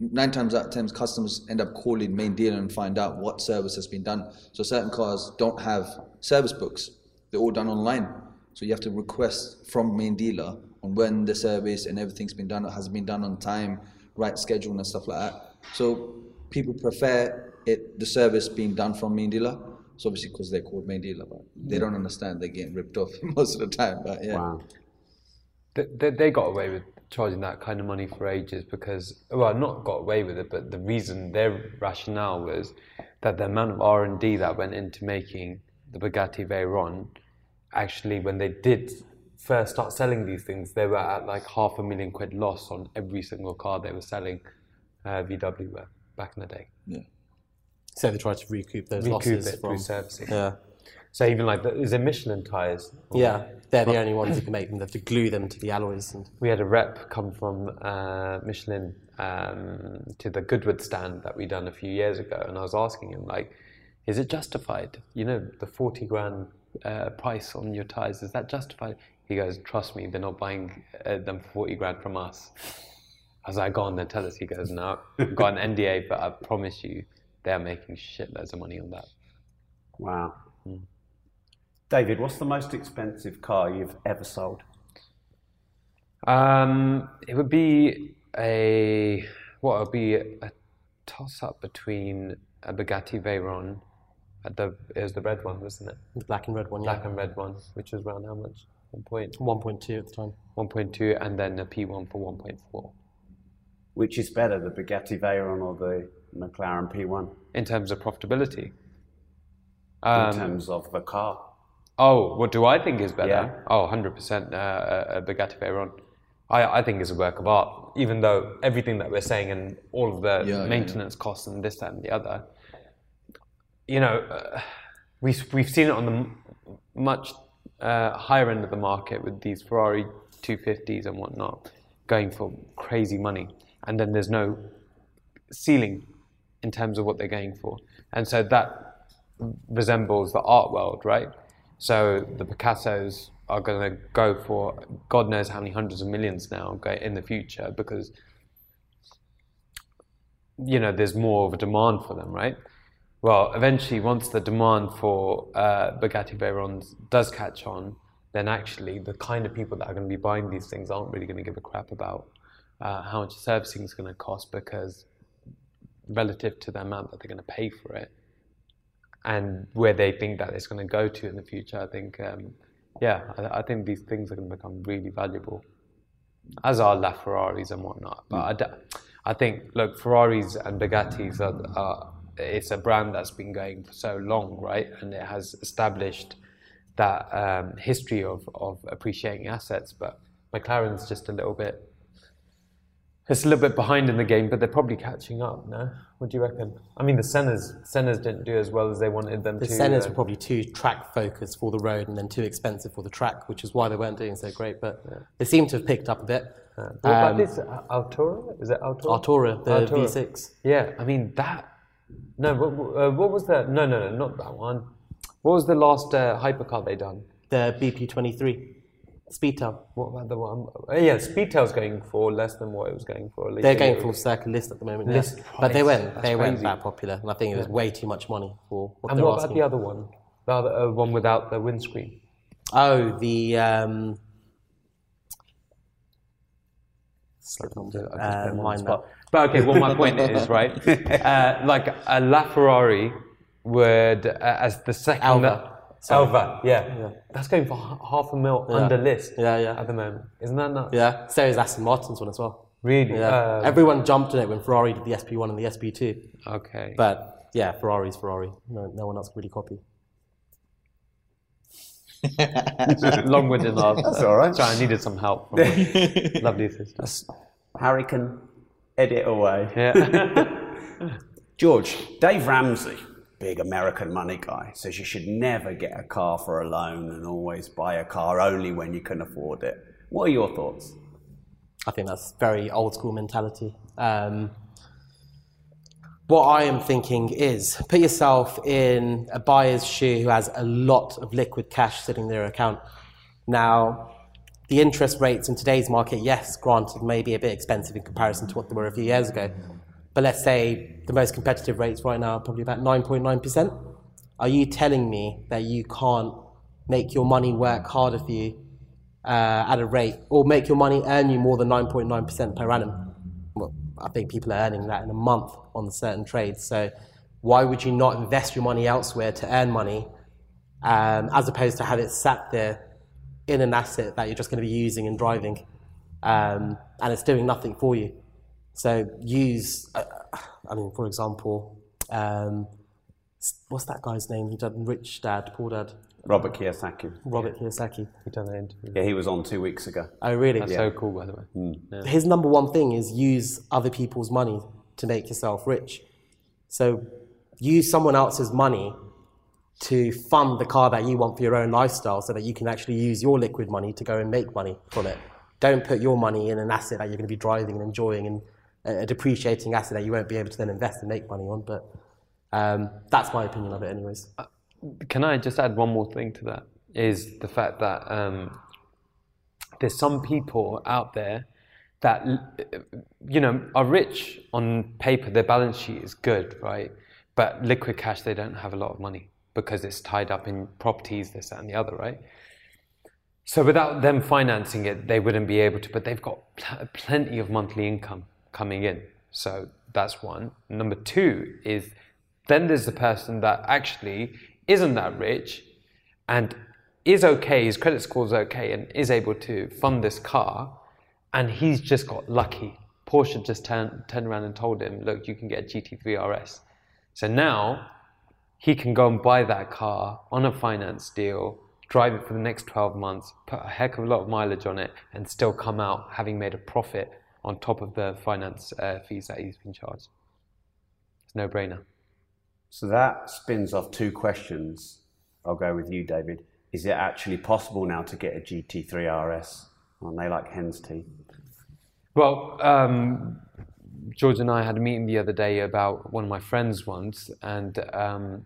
S4: nine times out of ten, customers end up calling main dealer and find out what service has been done. So certain cars don't have service books; they're all done online. So you have to request from main dealer on when the service and everything's been done, has been done on time, right schedule and stuff like that. So people prefer it the service being done from main dealer. So obviously because they're called main dealer, but they don't understand they're getting ripped off most of the time. But yeah.
S2: Wow.
S1: they, they, they got away with charging that kind of money for ages because well not got away with it but the reason their rationale was that the amount of R&D that went into making the Bugatti Veyron actually when they did first start selling these things they were at like half a million quid loss on every single car they were selling uh, VW were back in the day
S4: Yeah.
S3: So they tried to recoup those
S1: recoup
S3: losses
S1: it
S3: from.
S1: through servicing
S3: Yeah.
S1: So even like the, is it Michelin tires
S3: Yeah, they're the only ones who can make them. They have to glue them to the alloys. And
S1: we had a rep come from uh, Michelin um, to the Goodwood stand that we done a few years ago, and I was asking him like, "Is it justified? You know, the forty grand uh, price on your tires is that justified?" He goes, "Trust me, they're not buying uh, them for forty grand from us." I was like, "Go on, then tell us." He goes, "No, I've got an NDA, but I promise you, they're making shitloads of money on that."
S2: Wow. David, what's the most expensive car you've ever sold?
S1: Um, it would be a what would be a toss up between a Bugatti Veyron, uh, the it was the red one, wasn't it?
S3: the black and red one, yeah.
S1: Black and red one, which was around how much? One point.
S3: One point two at the time.
S1: one point two, and then a P one for one point four.
S2: Which is better, the Bugatti Veyron or the McLaren P1
S1: In terms of profitability.
S2: in
S1: Um,
S2: terms of the car?
S1: Oh, what do I think is better?
S2: Yeah.
S1: Oh, 100% uh, a, a Bugatti Veyron. I, I think it's a work of art, even though everything that we're saying and all of the
S4: Yeah, yeah,
S1: maintenance costs and this, that, and the other, you know, uh, we've we've seen it on the m- much uh, higher end of the market with these Ferrari 250s and whatnot, going for crazy money, and then there's no ceiling in terms of what they're going for, and so that resembles the art world, right? So the Picassos are going to go for God knows how many hundreds of millions now in the future because you know there's more of a demand for them, right? Well, eventually, once the demand for uh, Bugatti Veyrons does catch on, then actually the kind of people that are going to be buying these things aren't really going to give a crap about uh, how much servicing is going to cost because relative to the amount that they're going to pay for it and where they think that it's going to go to in the future, I think, um, yeah, I, I, think these things are going to become really valuable, as are LaFerraris and whatnot. But I, think, look, Ferraris and Bugattis are, are it's a brand that's been going for so long, right? And it has established that um, history of, of appreciating assets. But McLaren's just a little bit, it's a little bit behind in the game, but they're probably catching up. No, what do you reckon? I mean, the Sennas, Sennas didn't do as well as they wanted them
S3: the
S1: to.
S3: The Sennas
S1: uh,
S3: were probably too track focused for the road, and then too expensive for the track, which is why they weren't doing so great. But yeah. they seem to have picked up a bit.
S1: Yeah. What um, about this Artura? Is it Artura?
S3: Artura, the Artura. V6.
S1: Yeah, I mean that no, what, uh, what was that? No, no, no, not that one. What was the last uh, hypercar they done?
S3: The BP23. Speedtail.
S1: What about the one? Uh, yeah, Speedtail's going for less than what it was going for.
S3: They're going for circle list at the moment. List yeah. but they went, That's they crazy. went that popular, and I think it was yeah. way too much money for what
S1: And
S3: what
S1: asking. about the other one? The other uh, one without the windscreen.
S3: Oh, the um,
S1: uh, mind that. But okay, well, my point is right. Uh, like a LaFerrari would, uh, as the second.
S3: Elva.
S1: Elva, yeah. yeah. That's going for half a mil
S3: yeah.
S1: under list
S3: yeah, yeah.
S1: at the moment. Isn't that nuts?
S3: Yeah, so is Aston Martin's one as well.
S1: Really?
S3: Yeah. Um, Everyone jumped on it when Ferrari did the SP1 and the SP2.
S1: Okay.
S3: But yeah, Ferrari's Ferrari. No, no one else can really copy.
S1: Long-winded love.
S2: That's all right.
S1: Sorry, I needed some help from lovely assistant.
S2: Harry can edit away.
S1: Yeah.
S2: George, Dave Ramsey, big American money guy, says you should never get a car for a loan and always buy a car only when you can afford it. What are your thoughts?
S3: I think that's very old school mentality. Um, what I am thinking is put yourself in a buyer's shoe who has a lot of liquid cash sitting in their account. Now, the interest rates in today's market, yes, granted, may be a bit expensive in comparison to what they were a few years ago. But let's say the most competitive rates right now are probably about 9.9%. Are you telling me that you can't make your money work harder for you uh, at a rate, or make your money earn you more than 9.9% per annum? Well, I think people are earning that in a month on certain trades. So why would you not invest your money elsewhere to earn money um, as opposed to have it sat there in an asset that you're just going to be using and driving, um, and it's doing nothing for you. So use, uh, I mean, for example, um, what's that guy's name? He done Rich Dad, Poor Dad.
S2: Robert Kiyosaki.
S3: Robert Kiyosaki.
S1: He done an interview.
S2: Yeah, he was on two weeks ago.
S3: Oh, really?
S1: That's
S2: Yeah.
S1: so cool, by the way.
S2: Mm.
S1: Yeah.
S3: His number one thing is use other people's money to make yourself rich. So use someone else's money to fund the car that you want for your own lifestyle so that you can actually use your liquid money to go and make money from it. Don't put your money in an asset that you're going to be driving and enjoying and a depreciating asset that you won't be able to then invest and make money on. But um, that's my opinion of it, anyways.
S1: Can I just add one more thing to that? Is the fact that um, there's some people out there that you know are rich on paper, their balance sheet is good, right? But liquid cash, they don't have a lot of money because it's tied up in properties, this, that, and the other, right? So without them financing it, they wouldn't be able to, but they've got pl- plenty of monthly income coming in. So that's one. Number two is then there's the person that actually isn't that rich and is okay, his credit score is okay, and is able to fund this car, and he's just got lucky. Porsche just turned, turned around and told him, look, you can get a GT3 RS. So now he can go and buy that car on a finance deal, drive it for the next 12 months, put a heck of a lot of mileage on it, and still come out having made a profit on top of the finance uh, fees that he's been charged. It's no brainer.
S2: So that spins off two questions. I'll go with you, David. Is it actually possible now to get a GT3 RS? Aren't they like hen's teeth?
S1: Well, um, George and I had a meeting the other day about one of my friends' ones, and um,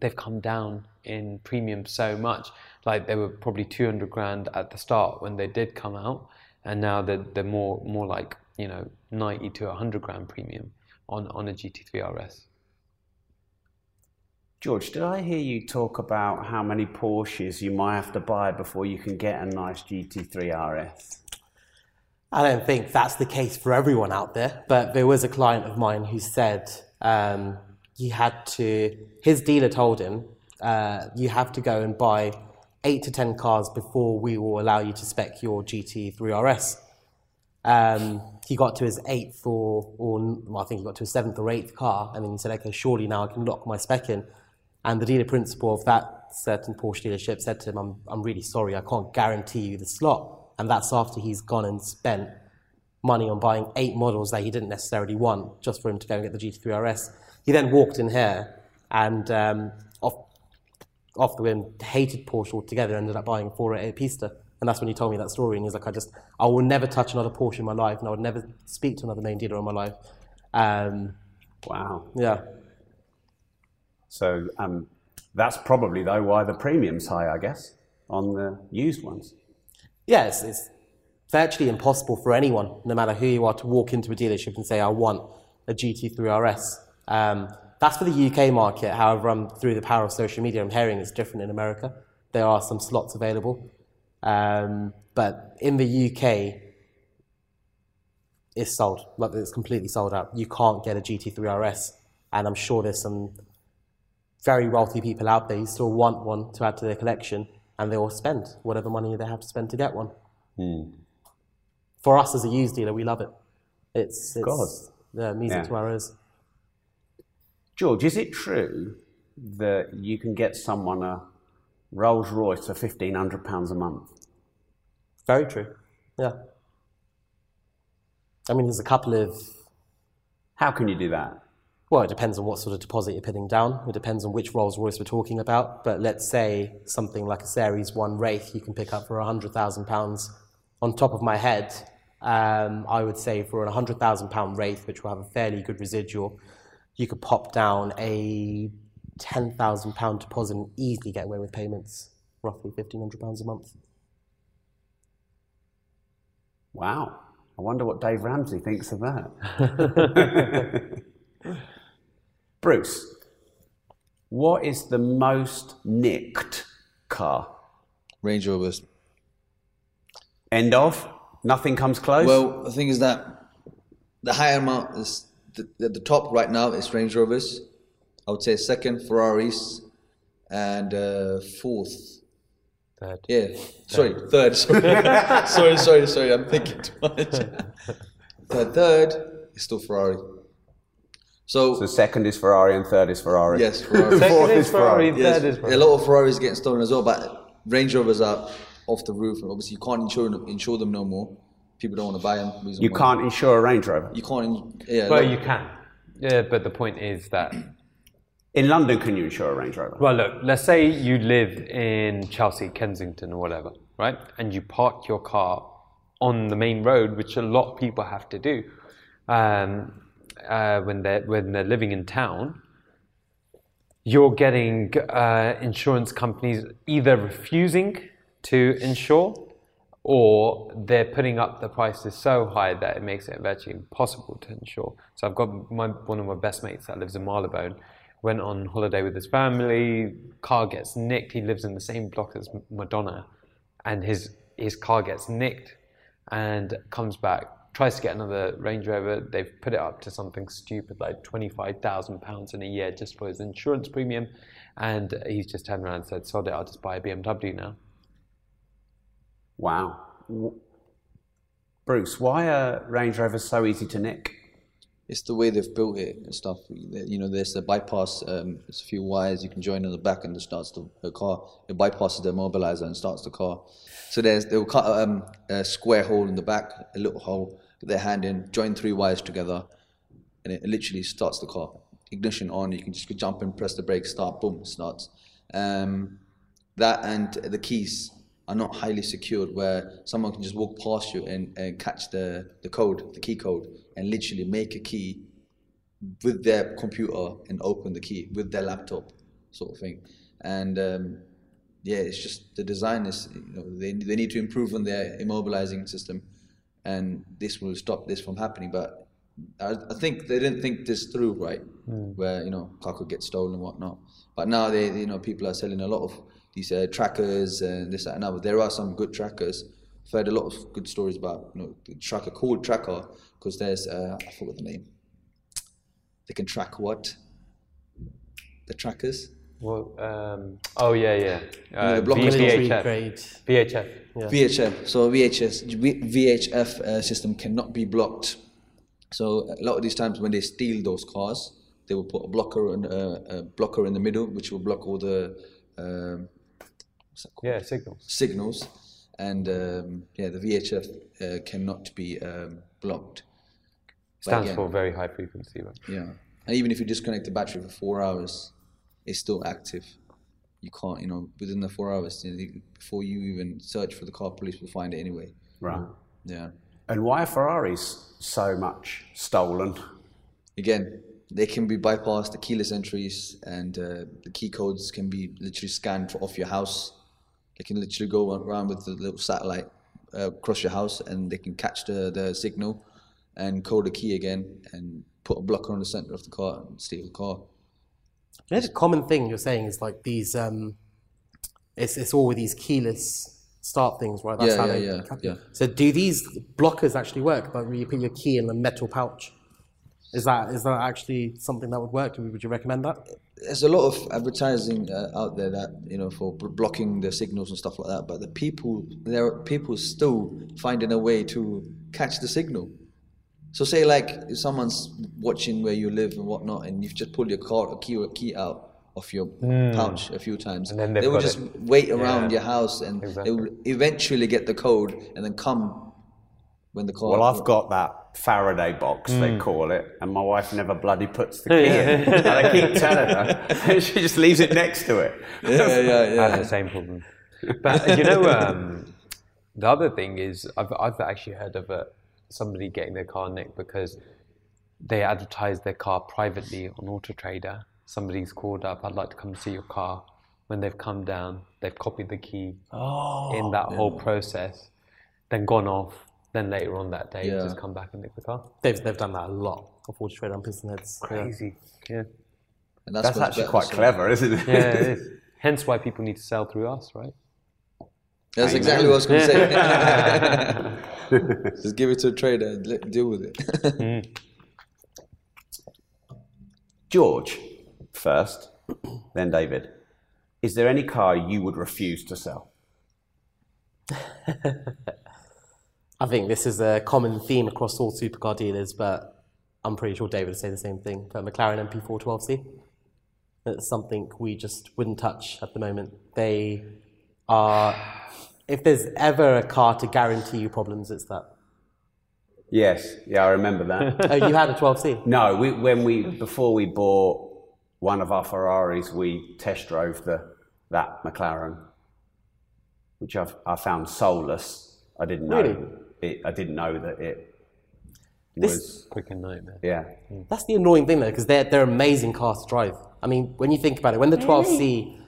S1: they've come down in premium so much. Like they were probably 200 grand at the start when they did come out, and now they're, they're more more like you know 90 to 100 grand premium on on a GT3 RS.
S2: George, did I hear you talk about how many Porsches you might have to buy before you can get a nice GT3 RS?
S3: I don't think that's the case for everyone out there, but there was a client of mine who said um, he had to, his dealer told him, uh, you have to go and buy eight to 10 cars before we will allow you to spec your GT3 RS. Um, he got to his eighth or, or well, I think he got to his seventh or eighth car, and then he said, okay, surely now I can lock my spec in. And the dealer principal of that certain Porsche dealership said to him, I'm, I'm really sorry, I can't guarantee you the slot. And that's after he's gone and spent money on buying eight models that he didn't necessarily want just for him to go and get the GT3 RS. He then walked in here and um, off, the whim hated Porsche altogether, ended up buying a 488 Pista. And that's when he told me that story. And he's like, I just, I will never touch another Porsche in my life, and I would never speak to another main dealer in my life. Um,
S2: Wow.
S3: yeah.
S2: So um, that's probably, though, why the premium's high, I guess, on the used ones.
S3: Yeah, it's, it's virtually impossible for anyone, no matter who you are, to walk into a dealership and say, I want a GT3 RS. Um, that's for the UK market. However, um, through the power of social media, I'm hearing it's different in America. There are some slots available. Um, but in the UK, it's sold. Like it's completely sold out. You can't get a GT3 RS. And I'm sure there's some very wealthy people out there who still want one to add to their collection, and they will spend whatever money they have to spend to get one. For us as a used dealer, we love it. It's, it's
S2: course.
S3: yeah, music
S2: Yeah.
S3: to our ears.
S2: George, is it true that you can get someone a Rolls Royce for £1,500 a month?
S3: Very true. Yeah. I mean, there's a couple of
S2: How can you do that?
S3: Well, it depends on what sort of deposit you're putting down. It depends on which Rolls Royce we're talking about. But let's say something like a Series 1 Wraith you can pick up for £100,000. On top of my head, um, I would say for a £100,000 Wraith, which will have a fairly good residual, you could pop down a £10,000 deposit and easily get away with payments, roughly £1,500 a month.
S2: Wow. I wonder what Dave Ramsey thinks of that. Bruce, what is the most nicked car?
S4: Range Rovers.
S2: End of? Nothing comes close?
S4: Well, the thing is that the higher amount is the, the, the top right now is Range Rovers. I would say second Ferraris, and uh, fourth.
S1: Third.
S4: Yeah, sorry, third. Sorry, sorry, sorry, sorry. I'm thinking too much. third, third is still Ferrari. So,
S2: so second is Ferrari and third is Ferrari.
S4: yes, Ferrari.
S1: Second
S2: Fourth
S1: is
S2: is Ferrari.
S1: Ferrari,
S4: Yes,
S1: third is
S4: a lot of Ferraris getting stolen as well, but Range Rovers are off the roof, obviously you can't insure them, insure them no more. People don't want to buy them.
S2: You can't insure a Range Rover.
S4: You can't. in- Yeah.
S1: Well,
S4: look,
S1: you can. Yeah, but the point is that
S2: In London, can you insure a Range Rover?
S1: Well, look, let's say you live in Chelsea, Kensington, or whatever, right? And you park your car on the main road, which a lot of people have to do um, uh, when they're when they're living in town. You're getting uh, insurance companies either refusing to insure, or they're putting up the prices so high that it makes it virtually impossible to insure. So I've got my, one of my best mates that lives in Marylebone, went on holiday with his family, car gets nicked. He lives in the same block as Madonna, and his his car gets nicked, and comes back, tries to get another Range Rover. They've put it up to something stupid like twenty five thousand pounds in a year just for his insurance premium, and he's just turned around and said, "Sod it, I'll just buy a BMW now."
S2: Wow. Bruce, why are Range Rovers so easy to nick?
S4: It's the way they've built it and stuff. You know, there's a bypass. Um, there's a few wires you can join in the back, and it starts the, car. It bypasses the immobilizer and starts the car. So there's they'll cut um, a square hole in the back, a little hole. Get their hand in, join three wires together, and it literally starts the car. ignition on. You can just jump in, press the brake, start, boom, starts. Um, that and the keys are not highly secured, where someone can just walk past you and, and catch the, the code, the key code, and literally make a key with their computer and open the key with their laptop, sort of thing. And um, yeah, it's just the design is you know they they need to improve on their immobilizing system, and this will stop this from happening. But I, I think they didn't think this through right, where you know car could get stolen and whatnot. But now they you know people are selling a lot of these uh, trackers and this that, and that. But there are some good trackers. I've heard a lot of good stories about you know the tracker called tracker because there's uh, I forgot the name. They can track what the trackers.
S1: Well, um, oh yeah, yeah. Uh,
S4: the block
S1: V-
S4: was
S1: VHF.
S3: grade.
S1: VHF.
S4: VHF. So VHS VHF uh, system cannot be blocked. So a lot of these times when they steal those cars, they will put a blocker in, uh, a blocker in the middle, which will block all the um, what's that called?
S1: Yeah, signals.
S4: signals, and um, yeah, the VHF uh, cannot be um, blocked. But
S1: Stands
S4: again-
S1: for very high frequency. Right?
S4: Yeah, and even if you disconnect the battery for four hours, it's still active. You can't, you know, within the four hours you know, before you even search for the car, police will find it anyway.
S2: Right.
S4: Yeah.
S2: And why are Ferraris so much stolen?
S4: Again, they can be bypassed, the keyless entries and uh, the key codes can be literally scanned off your house. They can literally go around with the little satellite uh, across your house and they can catch the, the signal and code the key again and put a blocker on the center of the car and steal the car.
S3: Know, the common thing you're saying is like these. Um, it's it's all with these keyless start things, right? That's
S4: Yeah,
S3: how
S4: yeah,
S3: they
S4: yeah, yeah.
S3: So do these blockers actually work? But where you put your key in a metal pouch, is that is that actually something that would work? Would you recommend that?
S4: there's a lot of advertising uh, out there that you know for bl- blocking the signals and stuff like that but the people there are people still finding a way to catch the signal so say like if someone's watching where you live and whatnot and you've just pulled your car key, key out of your pouch a few times
S1: And then they've
S4: will just
S1: it.
S4: wait around
S1: Yeah.
S4: your house and
S1: Exactly.
S4: they will eventually get the code and then come when the car
S2: Well, I've got that Faraday box,
S1: Hmm.
S2: they call it, and my wife never bloody puts the key in. And I keep telling her, and she just leaves it next to it.
S4: yeah yeah
S1: I
S4: yeah
S1: have the same problem. But you know, um, the other thing is, I've, I've actually heard of a, somebody getting their car nicked because they advertised their car privately on Auto Trader. Somebody's called up, I'd like to come see your car. When they've come down, they've copied the key in that whole process, then gone off. Then later on that day,
S4: Yeah.
S1: just come back and nick the car.
S3: They've they've done that a lot of Auto Trader and PistonHeads.
S1: Crazy. Yeah.
S4: and
S2: That's
S4: much
S2: actually quite
S4: so-
S2: clever, isn't it?
S1: Yeah, it is. Hence why people need to sell through us, right?
S4: That's exactly what I was going to say. Just give it to a trader and let, deal with it. Mm.
S2: George, first, then David. Is there any car you would refuse to sell?
S3: I think this is a common theme across all supercar dealers, but I'm pretty sure David would say the same thing. But McLaren MP4-12C, it's something we just wouldn't touch at the moment. They are, if there's ever a car to guarantee you problems, it's that.
S2: Yes, yeah, I remember that.
S3: Oh, you had a 12C?
S2: no, we, when we before we bought one of our Ferraris, we test drove the that McLaren, which I've, I found soulless. I didn't know
S3: Really?
S2: It. I didn't know that it
S3: This-
S2: was.
S1: Freaking nightmare.
S2: Yeah,
S3: That's the annoying thing though, because they're, they're amazing cars to drive. I mean, when you think about it, when the 12C.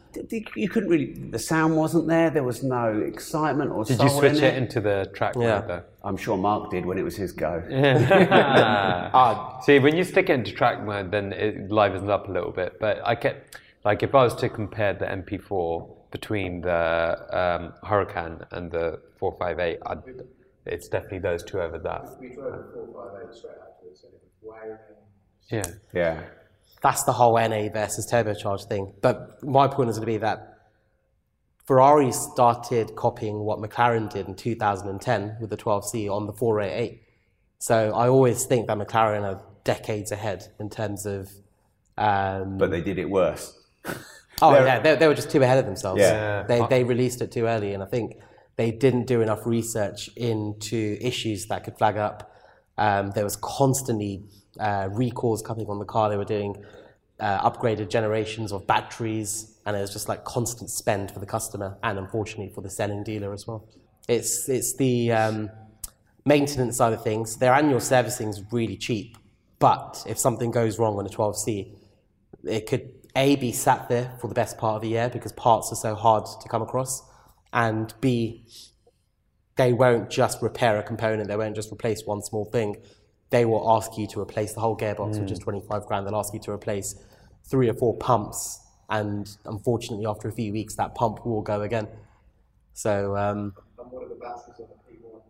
S2: you couldn't really. The sound wasn't there. There was no excitement or.
S1: Did you switch
S2: in
S1: it into the track
S3: Yeah.
S1: mode though?
S2: I'm sure Mark did when it was his go.
S1: Ah, see, when you stick it into track mode, then it livens up a little bit. But I get, like, if I was to compare the MP4 between the um, Huracán and the 458, I'd, it's definitely those two over that.
S5: We drove a 458 straight afterwards, and it was
S1: Yeah.
S2: Yeah.
S3: that's the whole NA versus turbocharged thing. But my point is going to be that Ferrari started copying what McLaren did in 2010 with the 12C on the 488. So I always think that McLaren are decades ahead in terms of. Um,
S2: But they did it worse.
S3: oh,
S2: they're-
S3: yeah, they, they were just too ahead of themselves.
S2: Yeah.
S3: They, they released it too early, and I think they didn't do enough research into issues that could flag up. Um, there was constantly uh, recalls coming on the car they were doing. uh, upgraded generations of batteries, and it was just like constant spend for the customer and unfortunately for the selling dealer as well. It's it's the um, maintenance side of things. Their annual servicing is really cheap, but if something goes wrong on a 12C, it could a be sat there for the best part of a year because parts are so hard to come across, and b they won't just repair a component. They won't just replace one small thing. They will ask you to replace the whole gearbox, which is 25 grand. They'll ask you to replace three or four pumps. And unfortunately, after a few weeks, that pump will go again. So, um,
S5: And what are the batteries on the P1?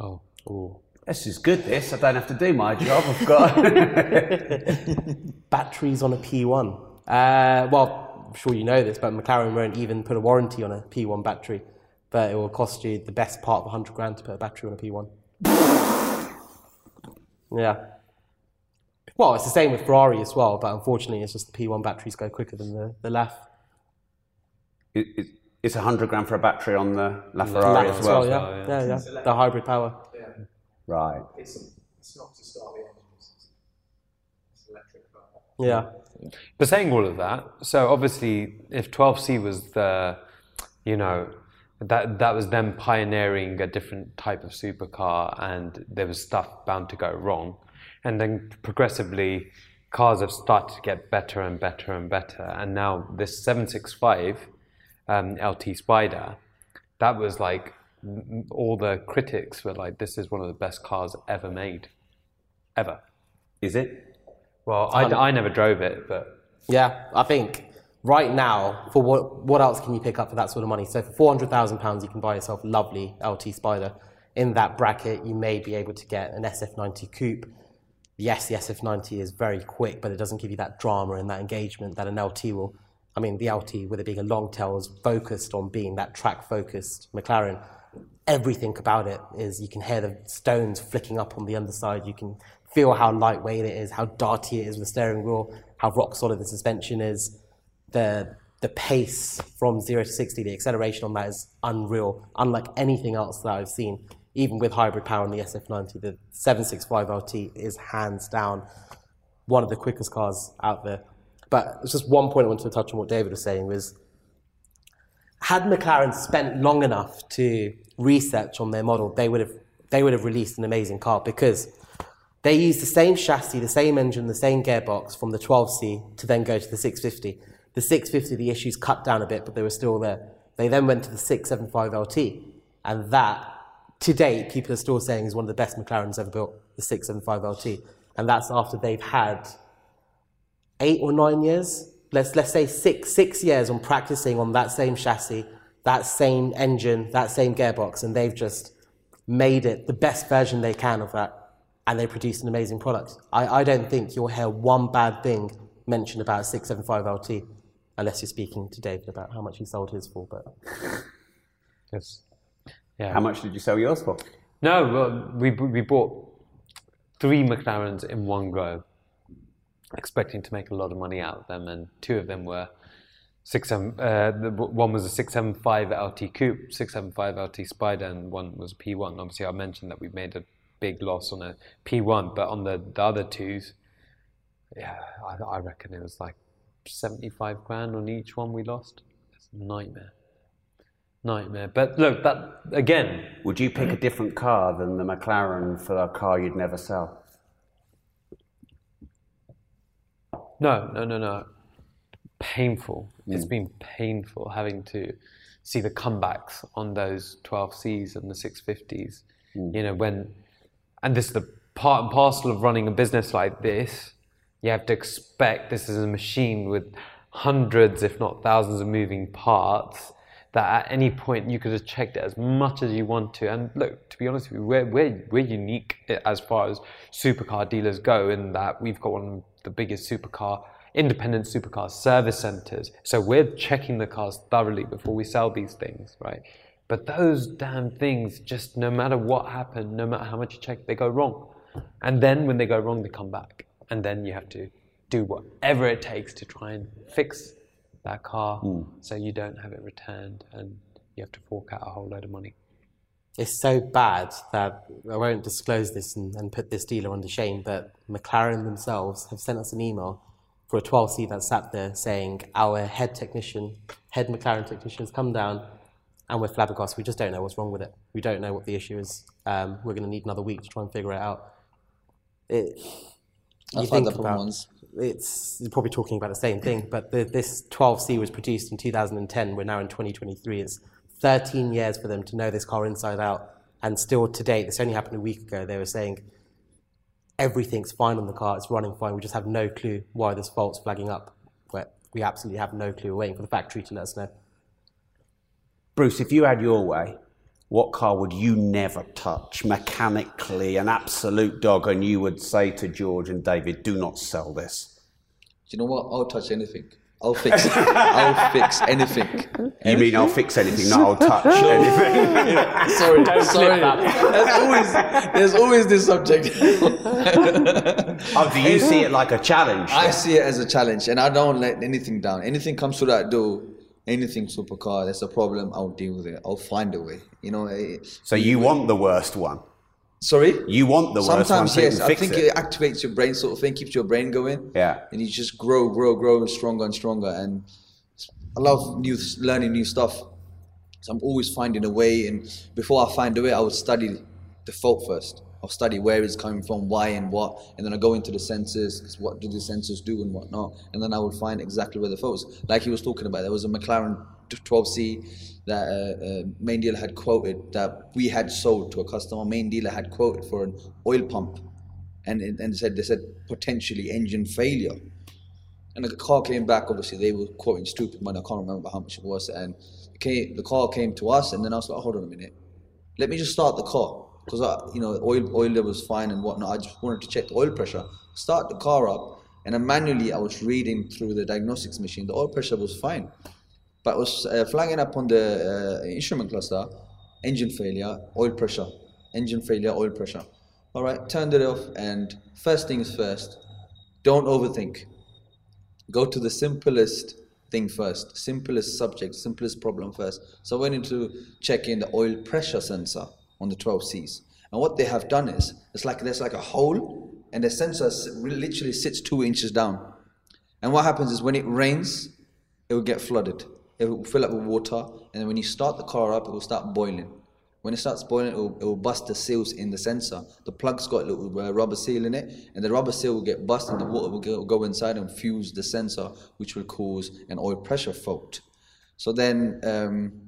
S1: Oh.
S3: ooh.
S2: This is good. This I don't have to do my job. I've got.
S3: batteries on a P1. Uh, well, I'm sure you know this, but McLaren won't even put a warranty on a P1 battery. But it will cost you the best part of 100 grand to put a battery on a P1. Yeah. Well, it's the same with Ferrari as well, but unfortunately, it's just the P1 batteries go quicker than the, the LAF.
S2: It- it- it's a hundred grand for a battery on the LaFerrari
S3: LAF
S2: as well.
S3: yeah. Yeah, yeah. The hybrid power.
S2: Right.
S5: It's, it's not to start the engines, it's, it's electric car.
S3: Yeah.
S1: But saying all of that, so obviously, if 12C was the, you know, that that was them pioneering a different type of supercar, and there was stuff bound to go wrong, and then progressively, cars have started to get better and better and better, and now this 765 um, LT Spider, that was like all the critics were like, this is one of the best cars ever made, ever.
S2: Is it?
S1: Well, I, I never drove it, but
S3: Yeah, I think right now, for what what else can you pick up for that sort of money? So for four hundred thousand pounds, you can buy yourself a lovely LT Spider. In that bracket, you may be able to get an SF90 coupe. Yes, the SF90 is very quick, but it doesn't give you that drama and that engagement that an LT will. I mean, the LT, with it being a long tail, is focused on being that track focused McLaren. Everything about it is you can hear the stones flicking up on the underside. You can feel how lightweight it is, how darty it is with the steering wheel, how rock solid the suspension is. The the pace from zero to sixty, the acceleration on that is unreal, unlike anything else that I've seen. Even with hybrid power on the SF90, the 765 LT is hands down one of the quickest cars out there. But just one point I wanted to touch on what David was saying was had McLaren spent long enough to research on their model, they would have they would have released an amazing car because they used the same chassis, the same engine, the same gearbox from the 12C to then go to the 650. The 650, the issues cut down a bit, but they were still there. They then went to the 675 LT, and that, to date, people are still saying is one of the best McLarens ever built, the 675 LT. And that's after they've had eight or nine years, let's let's say six six years on practicing on that same chassis, that same engine, that same gearbox, and they've just made it the best version they can of that, and they produced an amazing product. I, I don't think you'll hear one bad thing mentioned about 675 LT, unless you're speaking to David about how much he sold his for. But
S1: it's yeah.
S2: How much did you sell yours for?
S1: No, well, we we bought three McLarens in one go, expecting to make a lot of money out of them, and two of them were six seven. Uh, the, one was a six seven five LT Coupe, six seven five LT Spider, and one was P one. Obviously, I mentioned that we made a big loss on a P one, but on the, the other twos, yeah, I, I reckon it was like seventy five grand on each one we lost. It's a nightmare. Nightmare. But look, that again,
S2: Would you pick a different car than the McLaren for a car you'd never sell?
S1: No, no, no, no. Painful. Mm. It's been painful having to see the comebacks on those 12Cs and the 650s. Mm. You know, when, and this is the part and parcel of running a business like this. You have to expect this is a machine with hundreds, if not thousands, of moving parts. That at any point you could have checked it as much as you want to. And look, to be honest we're, we're, we're unique as far as supercar dealers go in that we've got one of the biggest supercar, independent supercar service centers. So we're checking the cars thoroughly before we sell these things, right? But those damn things, just no matter what happened, no matter how much you check, they go wrong. And then when they go wrong, they come back. And then you have to do whatever it takes to try and fix that car hmm. so you don't have it returned and you have to fork out a whole load of money.
S3: it's so bad that I won't disclose this and, and put this dealer under shame, but McLaren themselves have sent us an email for a 12C that sat there saying our head technician, head McLaren technician has come down and we're flabbergasted. We just don't know what's wrong with it. We don't know what the issue is. Um, we're going to need another week to try and figure it out. It, you think about
S4: once.
S3: it's you're probably talking about the same thing, but the, this 12C was produced in 2010. We're now in 2023. It's 13 years for them to know this car inside out, and still to date, this only happened a week ago. They were saying everything's fine on the car, it's running fine. We just have no clue why this fault's flagging up. But we absolutely have no clue. We're waiting for the factory to let us know.
S2: Bruce, if you had your way, what car would you never touch mechanically, an absolute dog, and you would say to George and David, do not sell this?
S4: Do you know what? I'll touch anything. I'll fix. I'll fix anything.
S2: You mean I'll fix anything, not I'll touch anything?
S4: Sorry, sorry. There's always, there's always this subject.
S2: oh, do you see it like a challenge?
S4: I see it as a challenge, and I don't let anything down. Anything comes through that door, anything supercar, that's a problem. I'll deal with it. I'll find a way. You know.
S2: so you want the worst one?
S4: Sorry.
S2: You want the worst one
S4: Sometimes yes. I think
S2: it?
S4: it activates your brain, sort of thing, keeps your brain going.
S2: Yeah.
S4: And you just grow, grow, grow, stronger and stronger. And I love new, learning new stuff. So I'm always finding a way. And before I find a way, I would study the fault first. I'll study where it's coming from, why and what, and then I go into the sensors, what do the sensors do and whatnot, and then I would find exactly where the fault is. Like he was talking about, there was a McLaren 12C that uh, uh, main dealer had quoted that we had sold to a customer. Main dealer had quoted for an oil pump, and and said they said potentially engine failure. And the car came back. Obviously, they were quoting stupid money. I can't remember how much it was. And it came, the car came to us, and then I was like, "Hold on a minute, let me just start the car because you know oil oil was fine and whatnot. I just wanted to check the oil pressure. Start the car up, and then manually I was reading through the diagnostics machine. The oil pressure was fine, but it was uh, flagging up on the uh, instrument cluster, engine failure, oil pressure, engine failure, oil pressure. All right, turned it off, and first things first, don't overthink go to the simplest thing first, simplest subject, simplest problem first. So I went into check in the oil pressure sensor on the 12Cs. And what they have done is, it's like there's like a hole, and the sensor literally sits two inches down. And what happens is when it rains, it will get flooded. It will fill up with water, and then when you start the car up, it will start boiling. When it starts boiling, it will, it will bust the seals in the sensor. The plug's got a little uh, rubber seal in it, and the rubber seal will get bust, and the water will go, go inside and fuse the sensor, which will cause an oil pressure fault. So then um,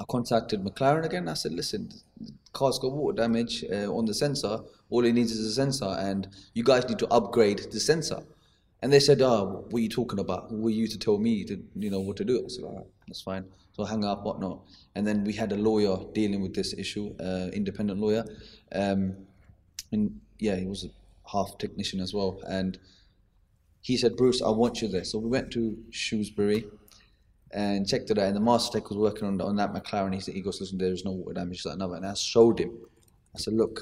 S4: I contacted McLaren again. I said, listen, the car's got water damage uh, on the sensor. All it needs is a sensor, and you guys need to upgrade the sensor. And they said, oh, what are you talking about? Who are you to tell me to, you know, what to do? I said, all right, that's fine. So I hung up, whatnot. And then we had a lawyer dealing with this issue, uh, independent lawyer. Um, and yeah, he was a half technician as well. And he said, Bruce, I want you there. So we went to Shrewsbury and checked it out. And the master tech was working on, on that McLaren. He said, he goes, listen, there is no water damage to that another. And I showed him. I said, look,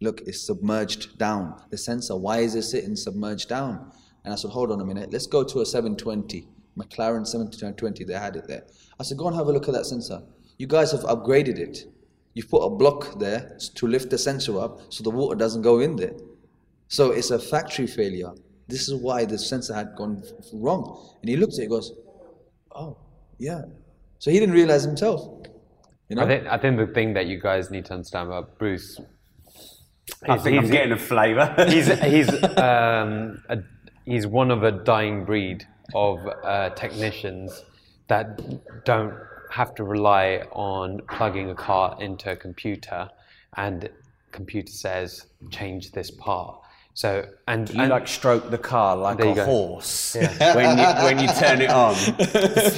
S4: look, it's submerged down. The sensor, why is it sitting submerged down? And I said, hold on a minute, let's go to a 720. McLaren 720, they had it there. I said, go and have a look at that sensor. You guys have upgraded it. You've put a block there to lift the sensor up so the water doesn't go in there. So it's a factory failure. This is why the sensor had gone wrong. And he looked at it goes, oh, yeah. So he didn't realize himself. You know?
S1: I think, I think the thing that you guys need to understand about Bruce.
S2: I
S1: is
S2: think I'm
S1: he's-
S2: getting a flavour.
S1: he's he's um, a, he's one of a dying breed of uh, technicians that don't have to rely on plugging a car into a computer and computer says change this part. So and,
S2: you
S1: and
S2: like stroke the car like a
S1: go.
S2: horse when you when you turn it on.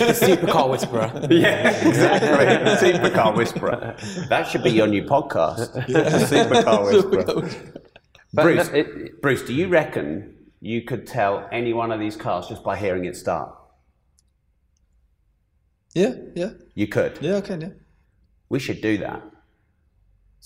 S3: The supercar whisperer.
S2: yeah, exactly. Supercar whisperer. That should be your new podcast. Supercar whisperer.
S1: But
S2: Bruce,
S1: no, it-
S2: Bruce, do you reckon you could tell any one of these cars just by hearing it start?
S4: yeah, yeah,
S2: You could.
S4: yeah, I can, yeah.
S2: We should do that.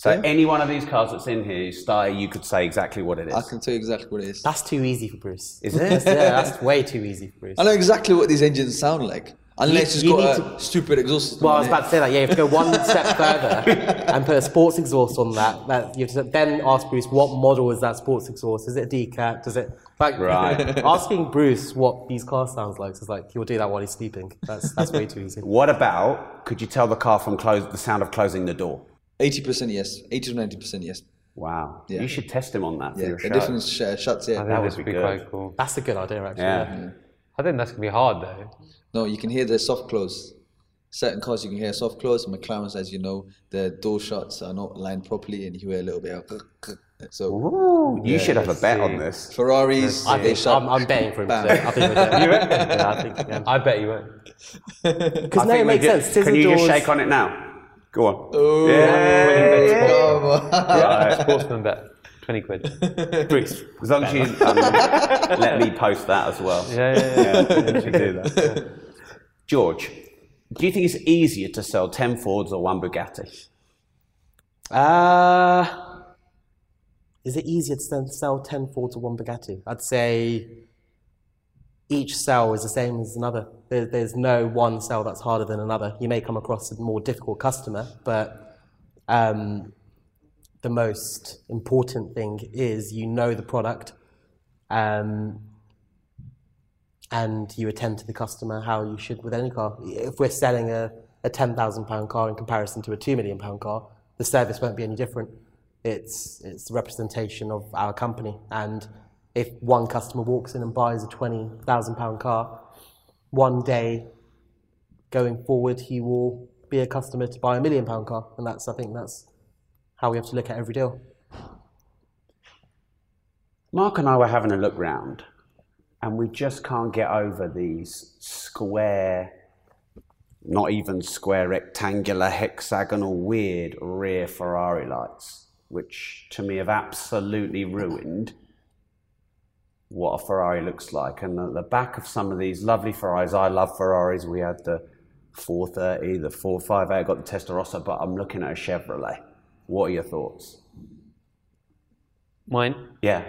S2: So
S4: Yeah.
S2: any one of these cars that's in here, start, you could say exactly what it is.
S4: I can tell you exactly what it is.
S3: That's too easy for Bruce.
S2: Is it?
S3: That's, yeah, that's way too easy for Bruce.
S4: I know exactly what these engines sound like. Unless
S3: You- you
S4: it's
S3: need
S4: got a stupid exhaust system.
S3: Well, I
S4: on
S3: was
S4: it.
S3: about to say that. Yeah, you have to go one step further and put a sports exhaust on that. That you have to then ask Bruce what model is that sports exhaust? Is it a decat? Does it like
S2: Right.
S3: asking Bruce what these cars sounds like is like he'll do that while he's sleeping. That's that's way too easy.
S2: What about? Could you tell the car from close the sound of closing the door?
S4: 80% yes. 80 to 90% yes.
S2: Wow.
S4: Yeah.
S2: You should test him on that for
S4: Yeah,
S2: your
S4: the
S2: show.
S4: difference sh- uh, shuts
S1: I
S4: yeah.
S1: think
S2: That would
S1: would
S2: be
S1: be
S2: good.
S1: quite cool.
S3: That's a good idea, actually.
S2: Yeah.
S1: I think that's gonna be hard though.
S4: No, you can hear the soft close. Certain cars you can hear soft close. McLaren's, as you know, the door shuts are not lined properly, and you hear a little bit of. So
S2: Ooh, you
S4: Yeah,
S2: should have a bet
S1: see.
S2: on this.
S4: Ferraris,
S3: I
S4: they
S3: think
S4: shut.
S3: I'm, I'm betting for him.
S4: Bam.
S3: I think we're betting.
S1: You?
S3: Yeah, I think yeah.
S1: I bet you won't.
S3: Because
S2: I
S3: no, it makes sense. Scissor
S2: Can you just shake on it now? Go on.
S4: Oh,
S2: Yeah.
S4: come on.
S2: Right.
S1: Sportsman bet. Twenty quid.
S2: Bruce, as long as you um, let me post that as well.
S1: Yeah, yeah, yeah.
S2: you should do that. George, do you think it's easier to sell 10 Fords or one Bugatti?
S3: Uh, is it easier to sell- sell 10 Fords or one Bugatti? I'd say each cell is the same as another. There, there's no one cell that's harder than another. You may come across a more difficult customer, but um, the most important thing is you know the product um, and you attend to the customer how you should with any car. If we're selling a, a £10,000 car in comparison to a £2 million car, the service won't be any different. It's, it's representation of our company. And if one customer walks in and buys a £20,000 car, one day going forward, he will be a customer to buy a million pound car. And that's, I think that's how we have to look at every deal.
S2: Mark and I were having a look round, and we just can't get over these square, not even square, rectangular, hexagonal, weird rear Ferrari lights, which to me have absolutely ruined what a Ferrari looks like. And at the back of some of these lovely Ferraris, I love Ferraris. We had the 430, the 458, I got the Testarossa, but I'm looking at a Chevrolet. What are your thoughts?
S1: Mine.
S2: Yeah.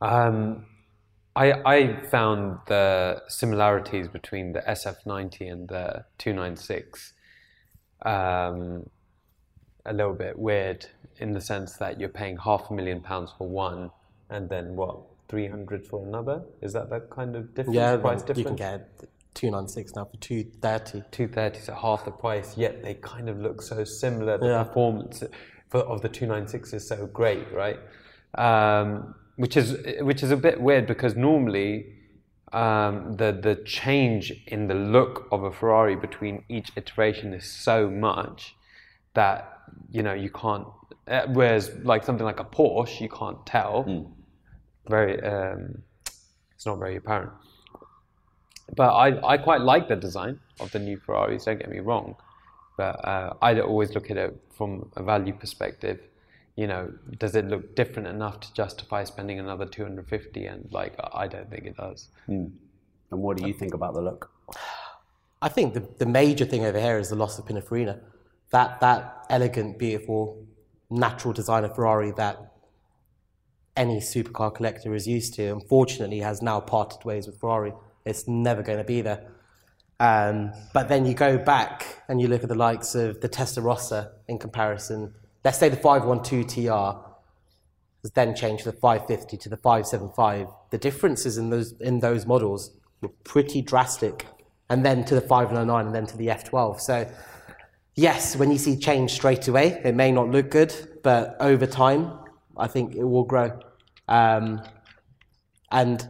S1: Um, I I found the similarities between the SF90 and the 296 um, a little bit weird in the sense that you're paying half a million pounds for one and then what 300 for another. Is that that kind of difference?
S3: Yeah,
S1: price
S3: you can
S1: difference.
S3: get 296 now for 230.
S1: 230 so half the price yet they kind of look so similar the
S3: Yeah.
S1: performance for, of the 296 is so great right um, which is which is a bit weird because normally um, the the change in the look of a Ferrari between each iteration is so much that you know you can't uh, whereas like something like a Porsche you can't tell very um, it's not very apparent but I, I quite like the design of the new Ferraris. Don't get me wrong, but uh, I always look at it from a value perspective. You know, does it look different enough to justify spending another 250? And like, I don't think it does.
S2: And what do you think about the look?
S3: I think the, the major thing over here is the loss of Pininfarina. That, that elegant, beautiful, natural design of Ferrari that any supercar collector is used to, unfortunately, has now parted ways with Ferrari. It's never going to be there. Um, but then you go back and you look at the likes of the Testarossa in comparison. Let's say the 512 TR was then changed to the 550 to the 575. The differences in those in those models were pretty drastic, and then to the 509 and then to the F12. So, yes, when you see change straight away, it may not look good, but over time, I think it will grow. Um, and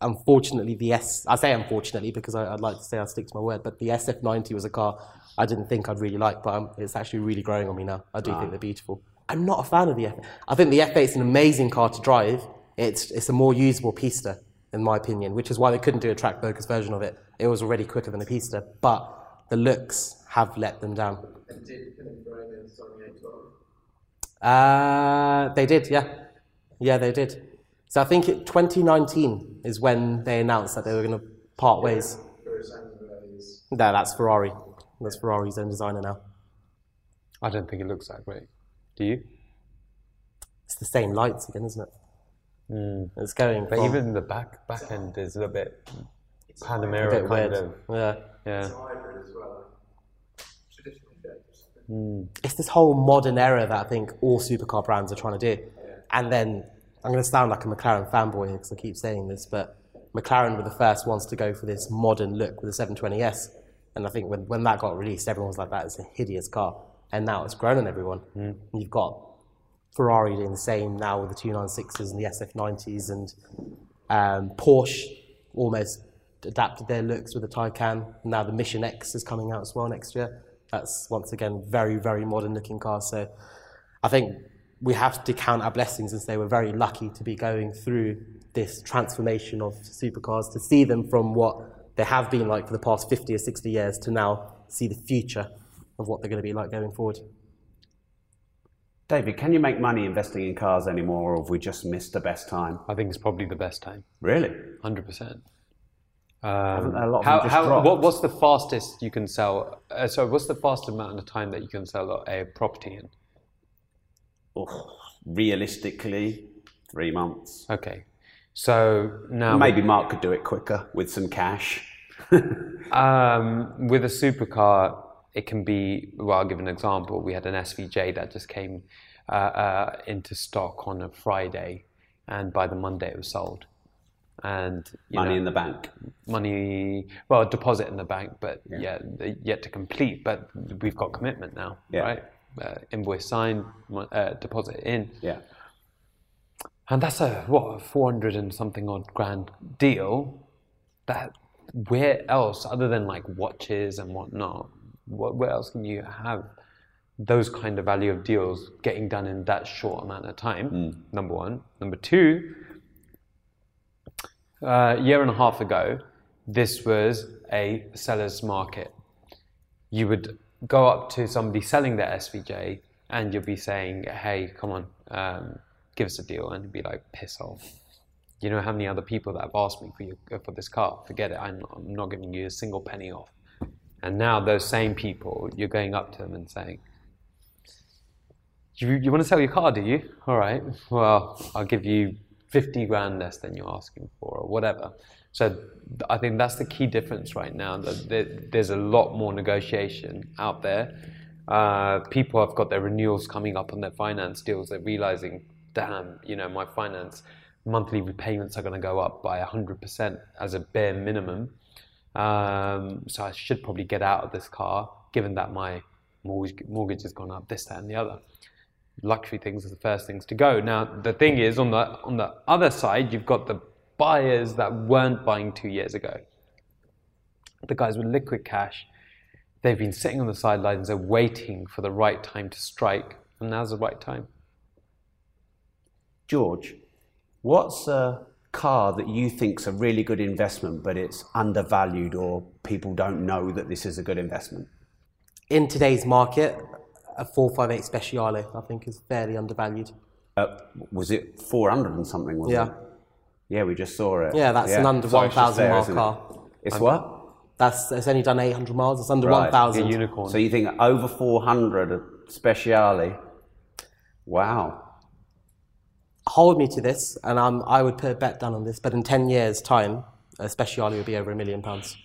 S3: unfortunately, the S I say unfortunately because I, I'd like to say I stick to my word, but the SF90 was a car I didn't think I'd really like, but um it's actually really growing on me now. I do think they're beautiful. I'm not a fan of the F. I think the F8 is an amazing car to drive. It's it's a more usable pista, in my opinion, which is why they couldn't do a track focus version of it. It was already quicker than a pista, but the looks have let them down.
S5: And did Pininfarina design the A12?
S3: Uh, they did, yeah. Yeah, they did. So I think it, 2019 is when they announced that they were going to part ways.
S5: Whereas Angela is
S3: No, that's Ferrari. That's Ferrari's own designer now.
S1: I don't think it looks that great. Do you?
S3: It's the same lights again, isn't it? It's going.
S1: But
S3: from-
S1: even the back back end is a little bit Panamera
S3: a bit
S1: kind
S3: weird.
S1: of.
S3: Yeah.
S1: Yeah.
S5: It's a hybrid as well. Traditional shapes.
S3: it's this whole modern era that I think all supercar brands are trying to do. And then I'm going to sound like a McLaren fanboy because I keep saying this, but McLaren were the first ones to go for this modern look with the 720S. And I think when, when that got released, everyone was like, that is a hideous car. And now it's grown on everyone. And you've got Ferrari doing the same now with the 296s and the SF90s, and um, Porsche almost adapted their looks with the Taycan. Now the Mission X is coming out as well next year. That's once again very, very modern looking car. So I think we have to count our blessings and say we're very lucky to be going through this transformation of supercars to see them from what they have been like for the past 50 or 60 years to now see the future of what they're going to be like going forward.
S2: David, can you make money investing in cars anymore, or have we just missed the best time?
S1: I think it's probably the best time.
S2: Really? 100%. Um,
S1: how, how, what, what's the fastest you can sell? Uh, so, what's the fastest amount of time that you can sell a property in?
S2: Oh, realistically, three months.
S1: Okay. So now.
S2: Maybe Mark could do it quicker with some cash.
S1: um, with a supercar, it can be, well, I'll give an example. We had an SVJ that just came uh, uh, into stock on a Friday, and by the Monday it was sold. And
S2: Money
S1: know,
S2: in the bank.
S1: money, well, deposit in the bank, but yeah, they- yet to complete. But we've got commitment now,
S2: Yeah.
S1: right? Uh, invoice signed, uh, deposit in,
S2: Yeah.
S1: and that's a what a four hundred and something odd grand deal. That where else, other than like watches and whatnot, what, where else can you have those kind of value of deals getting done in that short amount of time? Number one. Number two, a year and a half ago, this was a seller's market. You would go up to somebody selling their SVJ and you'll be saying, hey, come on, um, give us a deal. And he'd be like, piss off. You know how many other people that have asked me for, your, for this car? Forget it. I'm, I'm not giving you a single penny off. And now those same people, you're going up to them and saying, you, you want to sell your car, do you? All right. Well, I'll give you 50 grand less than you're asking for, or whatever. So I think that's the key difference right now. That there's a lot more negotiation out there. Uh, people have got their renewals coming up on their finance deals. They're realizing, damn, you know, my finance monthly repayments are going to go up by 100% as a bare minimum. Um, so I should probably get out of this car, given that my mortgage, mortgage has gone up, this, that, and the other luxury things are the first things to go. Now the thing is on the on the other side you've got the buyers that weren't buying two years ago. The guys with liquid cash, they've been sitting on the sidelines, they're waiting for the right time to strike, and now's the right time.
S2: George, what's a car that you think's a really good investment, but it's undervalued, or people don't know that this is a good investment?
S3: In today's market, a 458 Speciale, I think, is fairly undervalued.
S2: Uh, was it 400 and something? Was
S3: Yeah.
S2: It? Yeah, we just saw it.
S3: Yeah, that's an under
S2: So it's just
S3: 1,000
S2: there,
S3: mile
S2: isn't it?
S3: car.
S2: It's what?
S3: That's it's only done 800 miles. It's under
S2: Right.
S3: 1,000.
S1: A unicorn.
S2: So you think over 400 a Speciale? Wow.
S3: Hold me to this, and um, I would put a bet down on this. But in 10 years' time, a Speciale will be over a million pounds.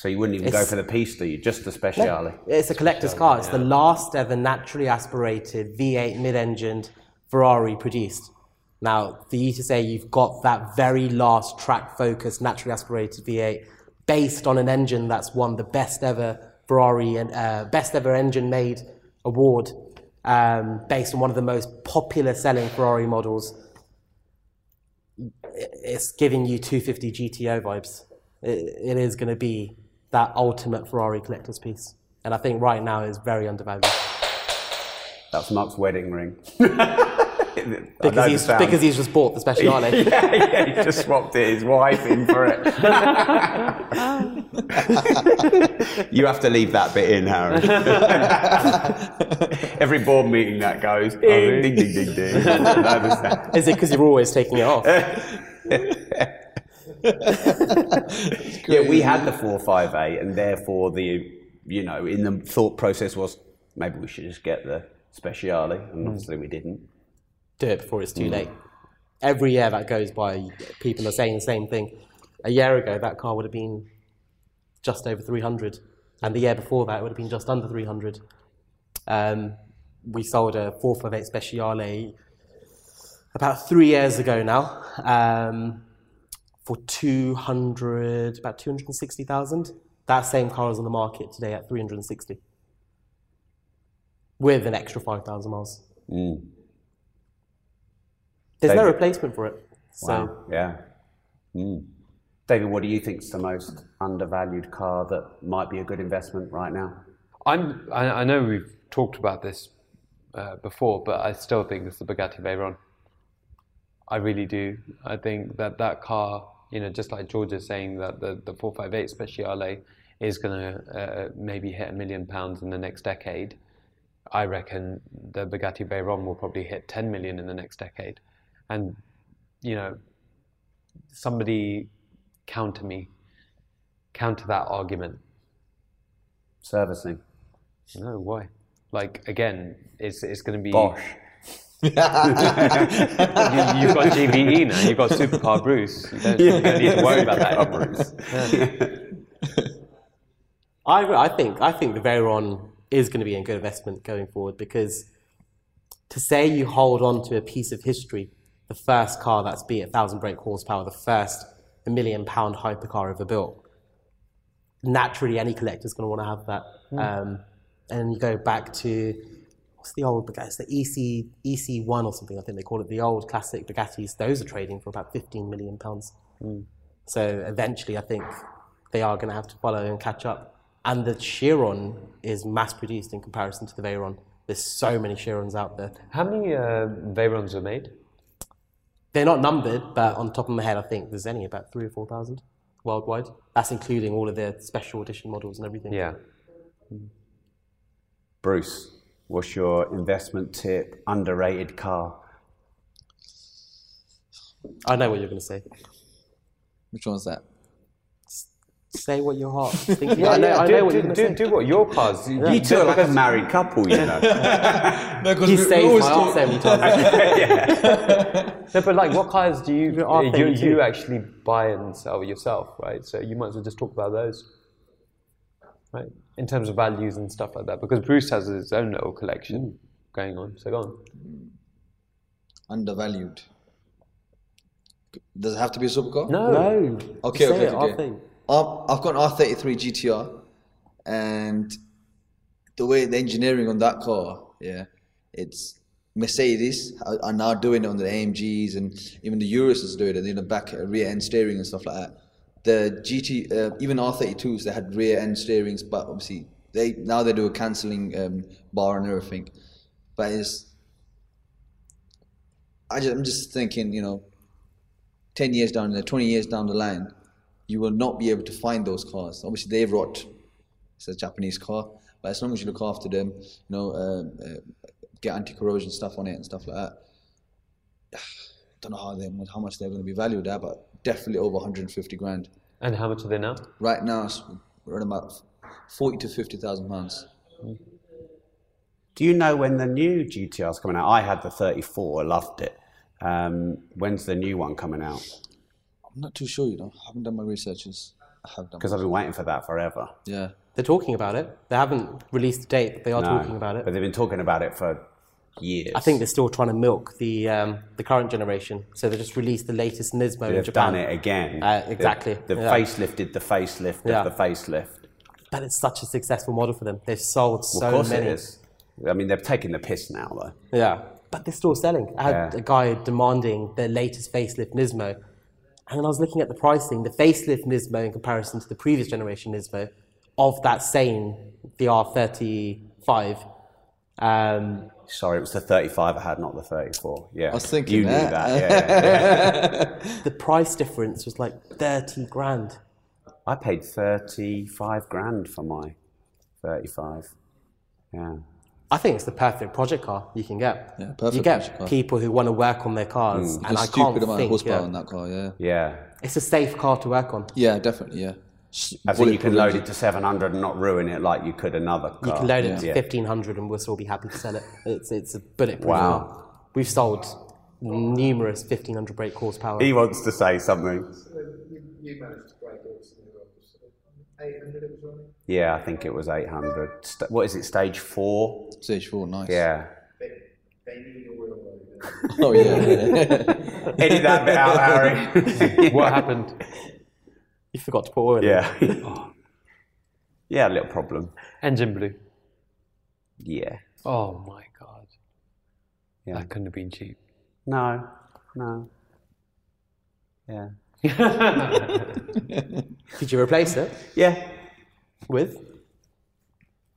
S2: So you wouldn't even go for the Pista, do you just the Speciale.
S3: It's a collector's car. It's the last ever naturally aspirated V8 mid-engined Ferrari produced. Now, for you to say you've got that very last track-focused, naturally aspirated V8 based on an engine that's won the best ever Ferrari and uh, best ever engine made award, um, based on one of the most popular selling Ferrari models, it's giving you 250 GTO vibes. It, it is going to be that ultimate Ferrari collector's piece. And I think right now is very undervalued.
S2: That's Mark's wedding ring.
S3: Because he's, because he's just bought the Speciale.
S2: yeah, yeah, he just swapped it, his wife in for it. you have to leave that bit in, Harry. Every board meeting that goes, oh, ding, ding, ding, ding, ding.
S3: Is it because you're always taking it off?
S2: yeah, we had the 458, and therefore the, you know, in the thought process was maybe we should just get the Speciale, and obviously we didn't.
S3: Do it before it's too late. Every year that goes by, people are saying the same thing. A year ago, that car would have been just over 300, and the year before that, it would have been just under 300. Um, we sold a 458 Speciale about three years ago now um, for 200, about 260,000. That same car is on the market today at 360 with an extra 5,000 miles.
S2: Mm.
S3: There's no replacement for it. So
S2: Wow. Yeah. Mm. David, what do you think is the most undervalued car that might be a good investment right now?
S1: I'm. I, I know we've talked about this uh, before, but I still think it's the Bugatti Veyron. I really do. I think that that car, you know, just like George is saying that the the 458 Speciale is going to uh, maybe hit a million pounds in the next decade. I reckon the Bugatti Veyron will probably hit 10 million in the next decade, and you know, somebody counter me, counter that argument.
S2: Servicing.
S1: No, why? Like again, it's it's going to be.
S2: Bosch.
S1: You, you've got GVE now. You've got Supercar Bruce. You don't, you don't need to worry about that anymore.
S3: I, I think I think the Veyron is going to be a good investment going forward because to say you hold on to a piece of history, the first car that's be a thousand brake horsepower, the first a million pound hypercar ever built, naturally any collector's going to want to have that. Um, and you go back to what's the old Bugatti? It's the EC EC one or something. I think they call it the old classic Bugattis. Those are trading for about fifteen million pounds. So eventually, I think they are going to have to follow and catch up. And the Chiron is mass produced in comparison to the Veyron. There's so many Chirons out there.
S1: How many uh, Veyrons are made?
S3: They're not numbered, but on top of my head, I think there's only about three or four thousand worldwide. That's including all of their special edition models and everything.
S1: Yeah.
S2: Bruce, what's your investment tip? Underrated car.
S3: I know what you're going to say.
S4: Which one's that?
S3: Say what your heart's thinking.
S1: Yeah,
S3: I know,
S1: yeah,
S3: I
S1: do,
S3: know what you're going
S1: do,
S3: say.
S1: do what your cars. You,
S2: You two are like a married couple, you know.
S4: No, because
S3: He saves my heart so time. times.
S1: No, but like, what cars do you
S3: Your
S1: you, you actually buy and sell yourself, right? So you might as well just talk about those, right? In terms of values and stuff like that, because Bruce has his own little collection going on. So go on.
S4: Undervalued. Does it have to be a supercar?
S1: No,
S3: No.
S4: Okay,
S3: Say
S4: okay,
S3: it,
S4: okay.
S3: our.
S4: Um, I've got an R33 GTR, and the way the engineering on that car, yeah, it's Mercedes are, are now doing it on the AMGs and even the Urus is doing it, you know, back uh, rear end steering and stuff like that. The GT, uh, even R32s, they had rear end steerings, but obviously they now they do a cancelling um, bar and everything. But it's, I just, I'm just thinking, you know, 10 years down the 20 years down the line you will not be able to find those cars obviously they rot it's a japanese car but as long as you look after them you know um, uh, get anti-corrosion stuff on it and stuff like that I don't know how they how much they're going to be valued at but definitely over 150 grand
S1: and how much are they now?
S4: right now it's around about 40 to 50,000 pounds
S2: Do you know when the new GTR's coming out? I had the 34, I loved it. Um, when's the new one coming out?
S4: i'm not too sure you know i haven't done my researches i have done
S2: Because I've been waiting for that forever.
S4: yeah
S3: They're talking about it. They haven't released the date, but they are
S2: No,
S3: talking about it.
S2: But they've been talking about it for years.
S3: I think they're still trying to milk the um, the current generation. So they just released the latest Nismo in
S2: they've
S3: Japan.
S2: done it again.
S3: Uh, exactly,
S2: They've, they've
S3: yeah.
S2: facelifted the facelift
S3: Yeah.
S2: of the facelift.
S3: But it's such a successful model for them. They've sold
S2: Well,
S3: so
S2: of course
S3: many.
S2: it is. I mean, they're taking the piss now, though.
S3: Yeah, but they're still selling. I had
S2: Yeah.
S3: a guy demanding the latest facelift Nismo, and I was looking at the pricing. The facelift Nismo in comparison to the previous generation Nismo of that same the R35. Um,
S2: Sorry, it was the 35 I had, not the 34. Yeah.
S4: I was thinking
S2: You knew
S4: that.
S2: that. Yeah, yeah.
S3: the price difference was like thirty grand.
S2: I paid 35 grand for my 35. Yeah.
S3: I think it's the perfect project car you can get.
S4: Yeah, perfect
S3: you get
S4: project car.
S3: people who want to work on their cars, mm. and
S4: a
S3: I
S4: stupid
S3: can't
S4: amount of
S3: think.
S4: horsepower
S3: Yeah,
S4: on that car yeah
S2: Yeah.
S3: it's a safe car to work on.
S4: yeah definitely yeah
S2: I think you can load it to 700 and not ruin it like you could another car.
S3: You can load it to fifteen hundred, and we'll still be happy to sell it. It's it's a bulletproof.
S2: Wow.
S3: car. We've sold numerous fifteen hundred brake horsepower.
S2: He wants to say something.
S5: you managed to break Dawson as well. Was it 800 it was running?
S2: Yeah, I think it was 800. St- what is it, stage four?
S4: Stage four, nice.
S2: Yeah.
S5: They, they need a wheel load.
S4: Oh yeah.
S2: Edit that bit out, Harry.
S1: What happened?
S3: You forgot to put oil in.
S2: yeah. Oh. yeah, a little problem.
S1: Engine blew.
S2: Yeah.
S1: Oh my god.
S2: Yeah.
S1: That couldn't have been cheap.
S2: No, no. Yeah.
S3: Did you replace it
S2: Yeah.
S3: with?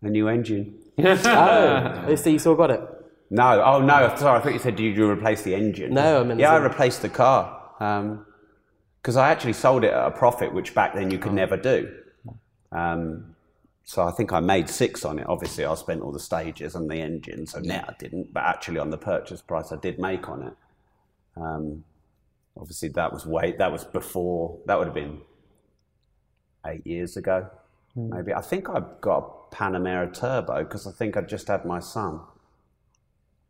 S2: A new engine.
S3: Oh. oh, so you still got it.
S2: No, oh no, sorry, I thought you said did you replace the engine?
S3: No, I mean,
S2: Yeah, I replaced the car. Um, Because I actually sold it at a profit, which back then you could never do. Um, so I think I made six on it. Obviously, I spent all the stages and the engine, so net I didn't. But actually, on the purchase price, I did make on it. Um, obviously, that was way that was before. That would have been eight years ago, maybe. I think I got a Panamera Turbo because I think I just had my son.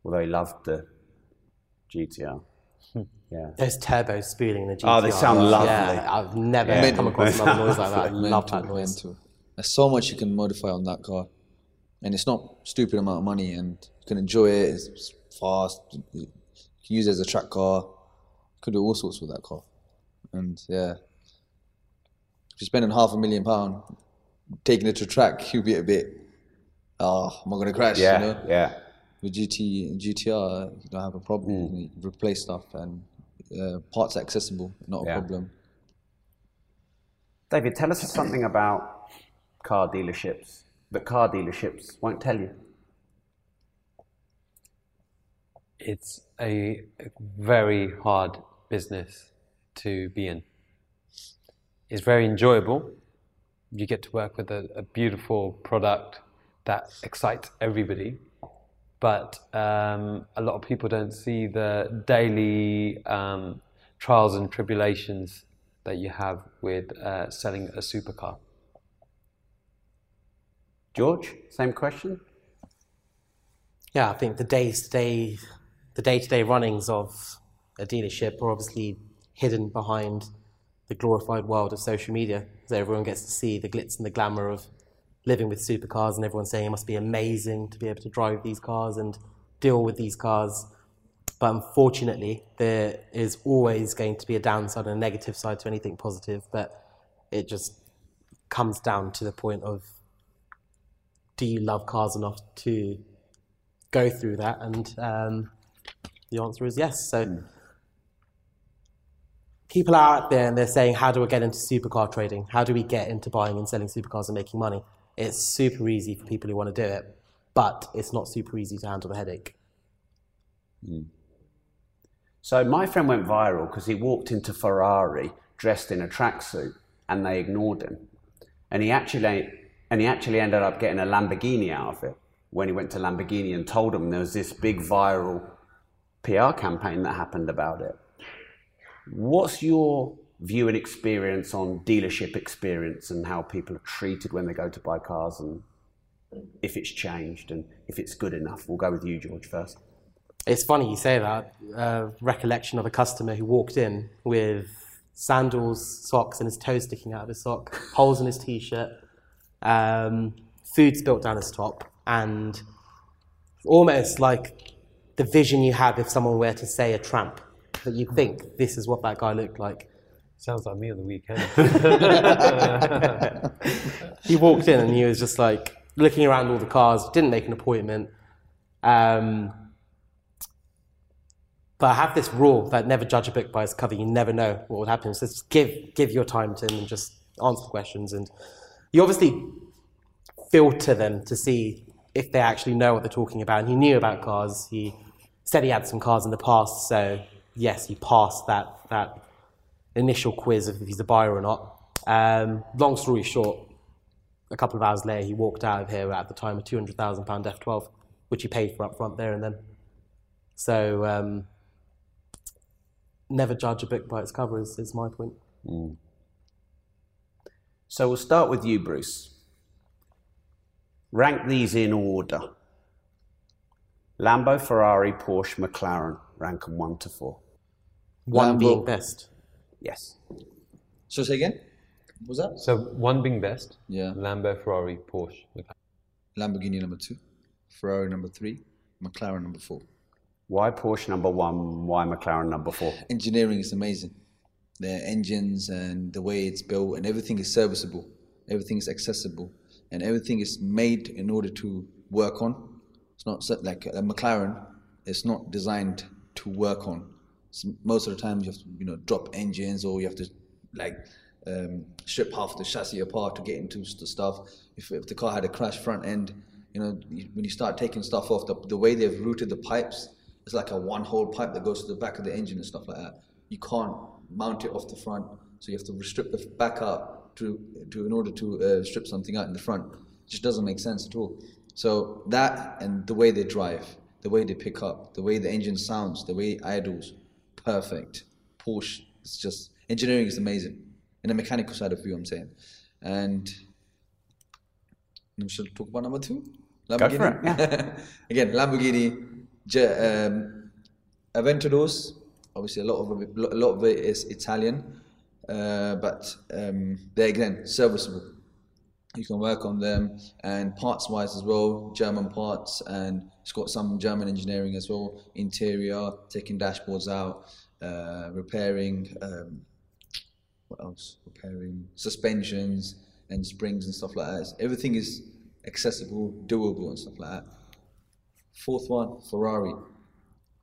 S2: Although he loved the GTR. Yeah.
S3: Those turbos spooling the GTR.
S2: Oh, they sound lovely.
S3: Yeah, I've never
S2: Yeah.
S3: come across another noise like that. I love that noise.
S4: mental. There's so much you can modify on that car, and it's not stupid amount of money, and you can enjoy it. It's fast. You can use it as a track car. You can do all sorts with that car, and yeah, if you're spending half a million pound taking it to track, you'll be a bit. Oh, am I gonna crash?
S2: Yeah,
S4: You know?
S2: yeah.
S4: With GT GTR, you don't have a problem.
S2: Hmm.
S4: You replace stuff, and uh, parts accessible, not a
S2: Yeah.
S4: problem.
S2: David, tell us something about car dealerships that car dealerships won't tell you.
S1: It's a very hard business to be in. It's very enjoyable. You get to work with a, a beautiful product that excites everybody. But um, a lot of people don't see the daily um, trials and tribulations that you have with uh, selling a supercar.
S2: George, same question?
S3: Yeah, I think the day-to-day, the day-to-day runnings of a dealership are obviously hidden behind the glorified world of social media. So everyone gets to see the glitz and the glamour of living with supercars, and everyone saying it must be amazing to be able to drive these cars and deal with these cars. But unfortunately, there is always going to be a downside and a negative side to anything positive. But it just comes down to the point of do you love cars enough to go through that? And um, the answer is yes. So people are out there and they're saying, how do I get into supercar trading? How do we get into buying and selling supercars and making money? It's super easy for people who want to do it, but it's not super easy to handle the headache. Hmm.
S2: So my friend went viral because he walked into Ferrari dressed in a tracksuit and they ignored him. And he actually and he actually ended up getting a Lamborghini out of it when he went to Lamborghini and told them there was this big viral PR campaign that happened about it. What's your view and experience on dealership experience and how people are treated when they go to buy cars and if it's changed and if it's good enough? We'll go with you, George, first.
S3: It's funny you say that. Uh, recollection of a customer who walked in with sandals, socks, and his toes sticking out of his sock, holes in his t-shirt, um, food spilt down his top, and almost like the vision you have if someone were to say a tramp, that you think this is what that guy looked like.
S1: Sounds like me on the weekend.
S3: he walked in and he was just like looking around all the cars, didn't make an appointment. Um, but I have this rule that never judge a book by its cover. You never know what would happen. So just give give your time to him and just answer the questions. And you obviously filter them to see if they actually know what they're talking about. And he knew about cars. He said he had some cars in the past, so yes, he passed that that initial quiz of if he's a buyer or not. Um, long story short, a couple of hours later, he walked out of here at the time a two hundred thousand pound F12, which he paid for up front there and then. So um, never judge a book by its cover is, is my point.
S2: So we'll start with you, Bruce. Rank these in order Lambo, Ferrari, Porsche, McLaren. Rank them one to four.
S3: One
S4: Lambo.
S3: being best.
S2: Yes.
S4: So say again. What was that?
S1: So one being best.
S4: Yeah.
S1: Lambo, Ferrari, Porsche.
S4: Lamborghini number two, Ferrari number three, McLaren number four.
S2: Why Porsche number one? Why McLaren number four?
S4: Engineering is amazing. Their engines and the way it's built and everything is serviceable. Everything is accessible and everything is made in order to work on. It's not like a McLaren. It's not designed to work on. Most of the time you have to you know drop engines or you have to like um, strip half the chassis apart to get into the stuff. If, if the car had a crash front end, you know when you start taking stuff off, the, the way they've routed the pipes, it's like a one hole pipe that goes to the back of the engine and stuff like that. You can't mount it off the front, so you have to strip the back up to, to in order to uh, strip something out in the front. It just doesn't make sense at all. So that and the way they drive, the way they pick up, the way the engine sounds, the way it idles, perfect. Porsche, it's just engineering is amazing. In the mechanical side of view, I'm saying. And we should talk about number two.
S2: Go for
S4: Lamborghini. Again, Lamborghini, um, Aventadors. Obviously, a lot of a lot of it is Italian, uh, but um, they're again serviceable. You can work on them, and parts-wise as well, German parts, and it's got some German engineering as well. Interior, taking dashboards out, uh, repairing. Um, what else? Repairing suspensions and springs and stuff like that. Everything is accessible, doable, and stuff like that. Fourth one, Ferrari.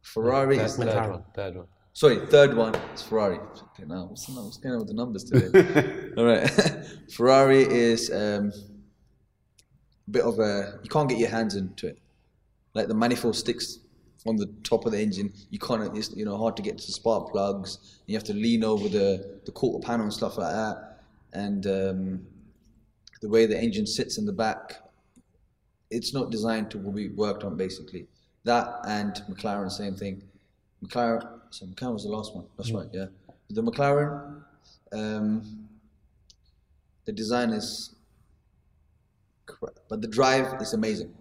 S4: Ferrari
S1: Third,
S4: is
S1: third
S3: McLaren.
S1: one. Third one.
S4: Sorry, third one is Ferrari. Okay, now what's, what's going on with the numbers today? All right, Ferrari is um, a bit of a you can't get your hands into it. Like the manifold sticks on the top of the engine, you can't. It's you know hard to get to the spark plugs. You have to lean over the the quarter panel and stuff like that. And um, the way the engine sits in the back, it's not designed to be worked on basically. That and McLaren, same thing. McLaren, so McLaren was the last one. That's right, yeah. The McLaren, um, the design is but the drive is amazing.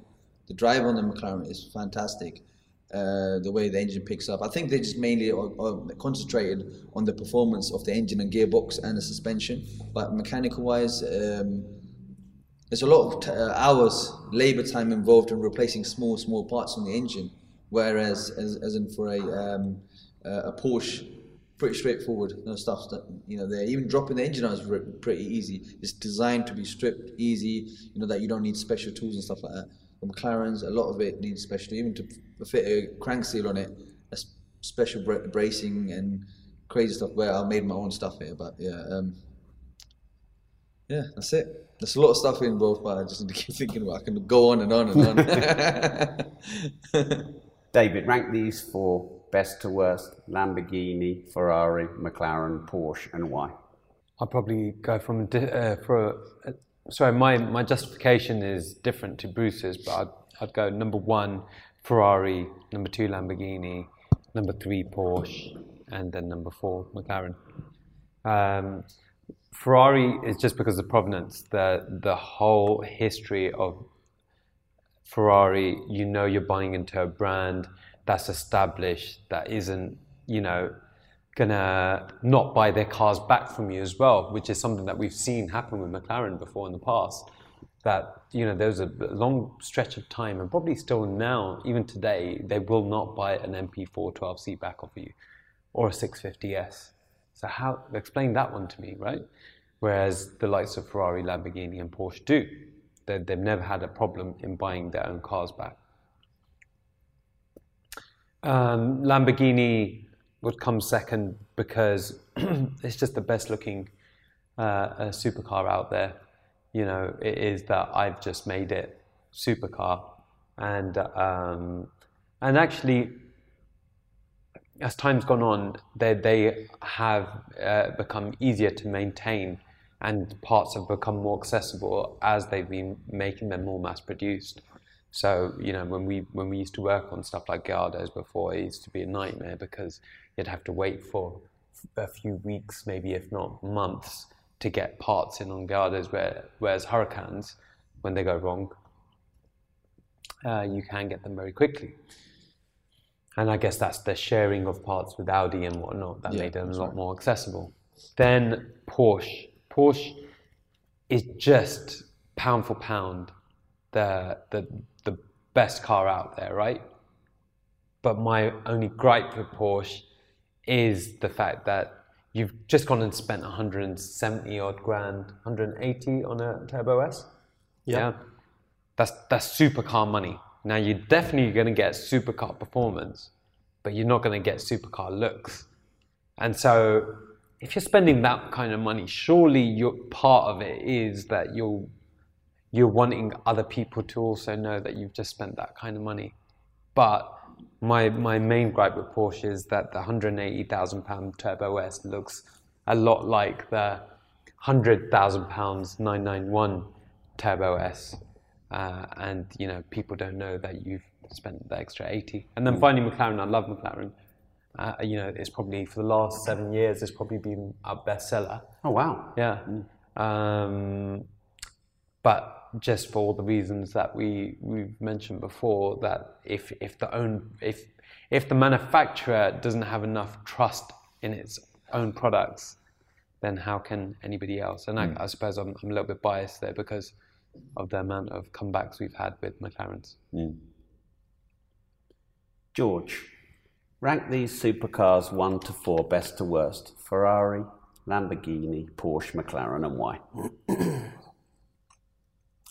S4: The drive on the McLaren is fantastic. Uh, the way the engine picks up, I think they just mainly are, are concentrated on the performance of the engine and gearbox and the suspension. But mechanical-wise, um, there's a lot of t- uh, hours labor time involved in replacing small small parts on the engine whereas as, as in for a um, uh, a Porsche pretty straightforward no stuff that you know they're even dropping the engine out is pretty easy it's designed to be stripped easy you know that you don't need special tools and stuff like that the McLarens a lot of it needs special even to fit a crank seal on it a special bra- bracing and crazy stuff where I made my own stuff here but yeah um, yeah, that's it. There's a lot of stuff involved, but I just need to keep thinking about. it. I can go on and on and on.
S2: David, rank these four best to worst: Lamborghini, Ferrari, McLaren, Porsche, and why?
S1: I'll probably go from uh, for. Uh, sorry, my, my justification is different to Bruce's, but I'd, I'd go number one Ferrari, number two Lamborghini, number three Porsche, and then number four McLaren. Um, Ferrari is just because of provenance. The the whole history of Ferrari, you know, you're buying into a brand that's established, that isn't, you know, gonna not buy their cars back from you as well, which is something that we've seen happen with McLaren before in the past. That you know, there's a long stretch of time, and probably still now, even today, they will not buy an MP4-12C back off of you, or a 650S. So how explain that one to me, right? Whereas the likes of Ferrari, Lamborghini, and Porsche do. They, they've never had a problem in buying their own cars back. Um, Lamborghini would come second because it's just the best looking uh, supercar out there. You know, it is that I've just made it supercar, and um, and actually, as time's gone on, they they have uh, become easier to maintain, and parts have become more accessible as they've been making them more mass produced. So you know, when we when we used to work on stuff like Gallardo's before, it used to be a nightmare because you'd have to wait for a few weeks, maybe if not months, to get parts in on Gallardo's. Where, whereas Huracáns, when they go wrong, uh, you can get them very quickly. And I guess that's the sharing of parts with Audi and whatnot that
S4: Yeah,
S1: made them a lot
S4: right.
S1: more accessible. then Porsche. Porsche is just pound for pound the the best car out there, right? But my only gripe with Porsche is the fact that you've just gone and spent 170 odd grand, 180 on a Turbo S. Yeah. That's that's supercar money. Now you're definitely going to get supercar performance, but you're not going to get supercar looks. And so if you're spending that kind of money, surely your part of it is that you're you're wanting other people to also know that you've just spent that kind of money. But my my main gripe with Porsche is that the 180,000 pound Turbo S looks a lot like the 100,000 pounds 991 Turbo S, uh, and you know people don't know that you've spent the extra 80. And then finally McLaren, I love McLaren. Uh, you know, it's probably for the last seven years, it's probably been our bestseller.
S2: Oh wow.
S1: Yeah. Um, but just for all the reasons that we we've mentioned before, that if if the own if if the manufacturer doesn't have enough trust in its own products, then how can anybody else? And I, hmm. I suppose I'm, I'm a little bit biased there because of the amount of comebacks we've had with McLarens. Hmm.
S2: George, rank these supercars one to four, best to worst. Ferrari, Lamborghini, Porsche, McLaren, and why?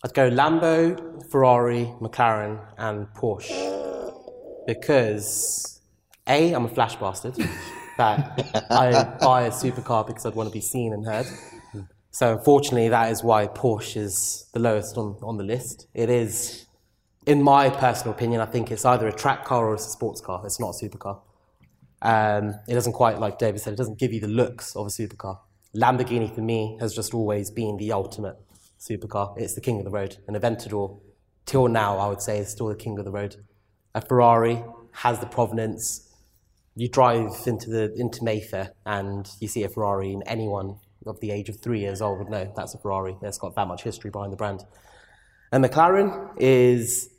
S3: I'd go Lambo, Ferrari, McLaren, and Porsche. Because A, I'm a flash bastard. that I buy a supercar because I'd want to be seen and heard. So unfortunately, that is why Porsche is the lowest on, on the list. It is, in my personal opinion, I think it's either a track car or it's a sports car. It's not a supercar. Um, it doesn't quite, like David said, it doesn't give you the looks of a supercar. Lamborghini, for me, has just always been the ultimate supercar. It's the king of the road. And Aventador, till now, I would say, is still the king of the road. A Ferrari has the provenance. You drive into the into Mayfair and you see a Ferrari, and anyone of the age of three years old would know that's a Ferrari. It's got that much history behind the brand. And McLaren is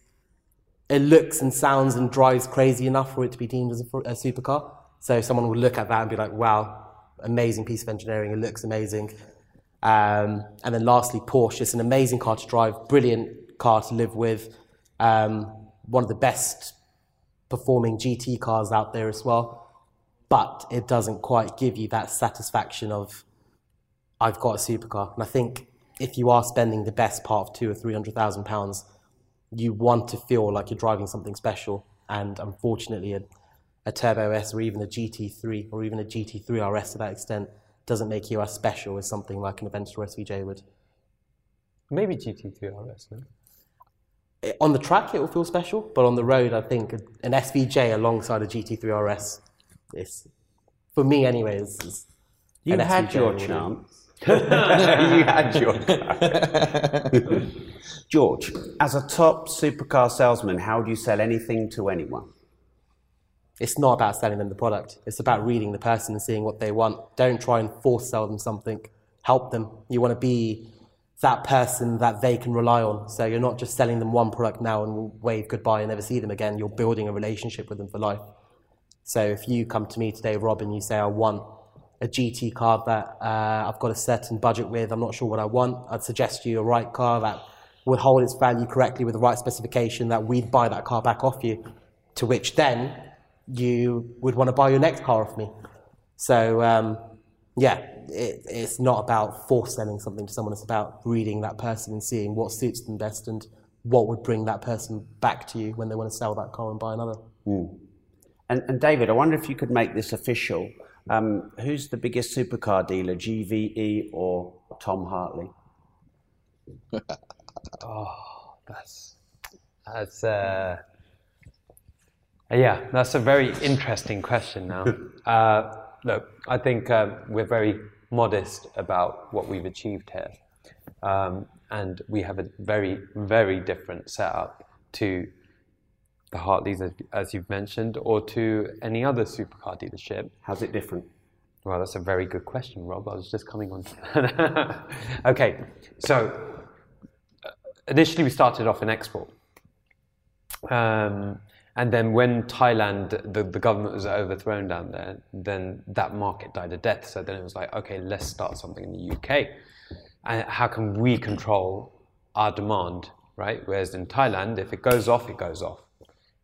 S3: it looks and sounds and drives crazy enough for it to be deemed as a, a supercar. So someone would look at that and be like, "Wow, amazing piece of engineering! It looks amazing." Um, and then lastly, Porsche. It's an amazing car to drive, brilliant car to live with, um, one of the best performing GT cars out there as well. But it doesn't quite give you that satisfaction of I've got a supercar. And I think if you are spending the best part of two or three hundred thousand pounds, you want to feel like you're driving something special. And unfortunately, a, a Turbo S or even a GT3 or even a GT3 RS to that extent doesn't make you as special as something like an Aventador SVJ would.
S1: Maybe GT3 RS, no?
S3: It- on the track, it will feel special, but on the road, I think an SVJ alongside a GT3 RS is, for me, anyways. Is
S2: You
S3: an
S2: had
S3: SVJ
S2: your
S3: all day.
S2: chance. you had your chance. George, as a top supercar salesman, how do you sell anything to anyone?
S3: It's not about selling them the product. It's about reading the person and seeing what they want. Don't try and force sell them something. Help them. You want to be that person that they can rely on. So you're not just selling them one product now and wave goodbye and never see them again. You're building a relationship with them for life. So if you come to me today, Rob, and you say, I want a GT car that uh, I've got a certain budget with, I'm not sure what I want, I'd suggest you a right car that would hold its value correctly with the right specification that we'd buy that car back off you, to which then you would want to buy your next car off me. So, um, yeah, it, it's not about force selling something to someone, it's about reading that person and seeing what suits them best and what would bring that person back to you when they want to sell that car and buy another.
S2: And, and David, I wonder if you could make this official. Um, who's the biggest supercar dealer, GVE or Tom Hartley?
S1: Oh, that's that's uh, yeah, that's a very interesting question. Now, uh, look, I think um, we're very modest about what we've achieved here, um, and we have a very very different setup to the Hartleys, as, as you've mentioned, or to any other supercar dealership.
S2: How's it different?
S1: Well, that's a very good question, Rob. I was just coming on to that. okay, so uh, initially we started off in export. Um, And then when Thailand, the, the government was overthrown down there, then that market died a death. So then it was like, okay, let's start something in the UK. And how can we control our demand, right? Whereas in Thailand, if it goes off, it goes off.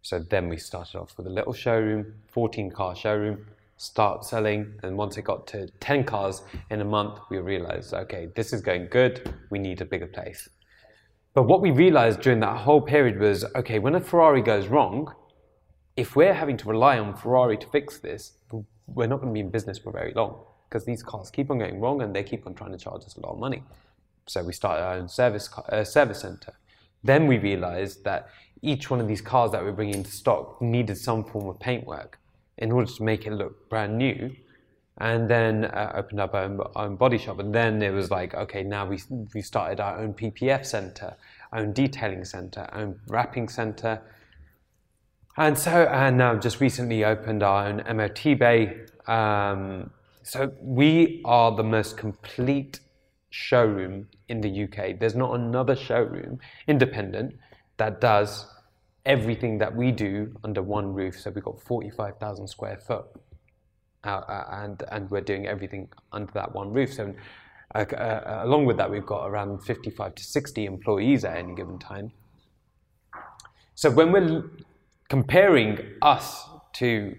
S1: So then we started off with a little showroom, 14 car showroom, start selling. And once it got to 10 cars in a month, we realized, okay, this is going good. We need a bigger place. But what we realized during that whole period was okay, when a Ferrari goes wrong, if we're having to rely on Ferrari to fix this, we're not going to be in business for very long because these cars keep on going wrong and they keep on trying to charge us a lot of money. So we started our own service uh, service center. Then we realized that each one of these cars that we're bringing into stock needed some form of paintwork in order to make it look brand new and then uh, opened up our own, own, body shop. And then it was like, okay, now we, we started our own PPF center, our own detailing center, our own wrapping center. And so, and now just recently opened our own MOT bay. Um, so we are the most complete showroom in the UK. There's not another showroom, independent, that does everything that we do under one roof. So we've got 45,000 square foot uh, and and we're doing everything under that one roof. So, uh, uh, along with that, we've got around 55 to 60 employees at any given time. So when we're comparing us to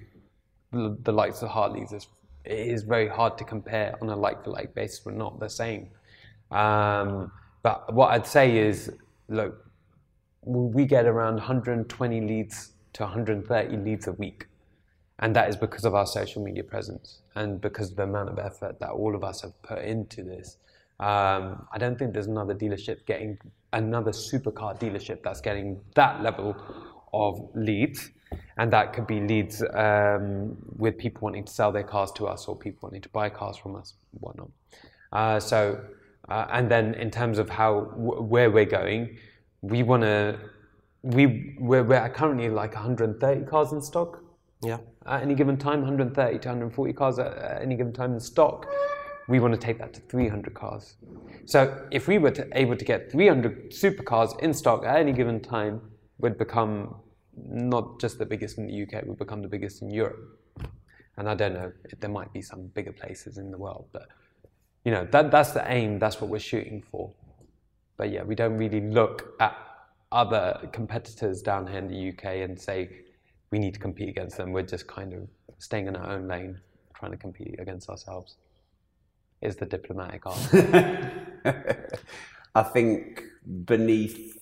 S1: the, the likes of Hartley's, it is very hard to compare on a like-for-like basis. We're not the same. Um, but what I'd say is, look, we get around 120 leads to 130 leads a week and that is because of our social media presence and because of the amount of effort that all of us have put into this. Um, I don't think there's another dealership getting another supercar dealership that's getting that level of leads, and that could be leads um, with people wanting to sell their cars to us or people wanting to buy cars from us, whatnot. Uh, so, uh, and then in terms of how where we're going, we want to. We we're, we're currently like 130 cars in stock.
S3: Yeah
S1: at any given time, 130 to 140 cars at, at any given time in stock. We want to take that to 300 cars. So if we were to, able to get 300 supercars in stock at any given time, we'd become not just the biggest in the UK, we would become the biggest in Europe. And I don't know, there might be some bigger places in the world, but you know, that, that's the aim, that's what we're shooting for. But yeah, we don't really look at other competitors down here in the UK and say, we need to compete against them. We're just kind of staying in our own lane, trying to compete against ourselves. Is the diplomatic art.
S2: I think beneath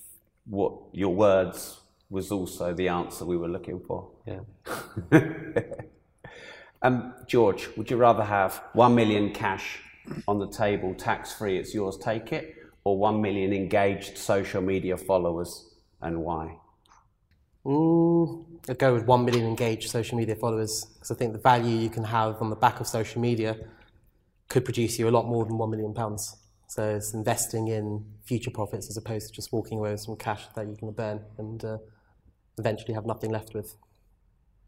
S2: what your words was also the answer we were looking for.
S1: Yeah.
S2: um, George, would you rather have one million cash on the table, tax free, it's yours, take it, or one million engaged social media followers, and why?
S3: Mm, I'd go with 1 million engaged social media followers because I think the value you can have on the back of social media could produce you a lot more than 1 million pounds. So it's investing in future profits as opposed to just walking away with some cash that you can burn and uh, eventually have nothing left with.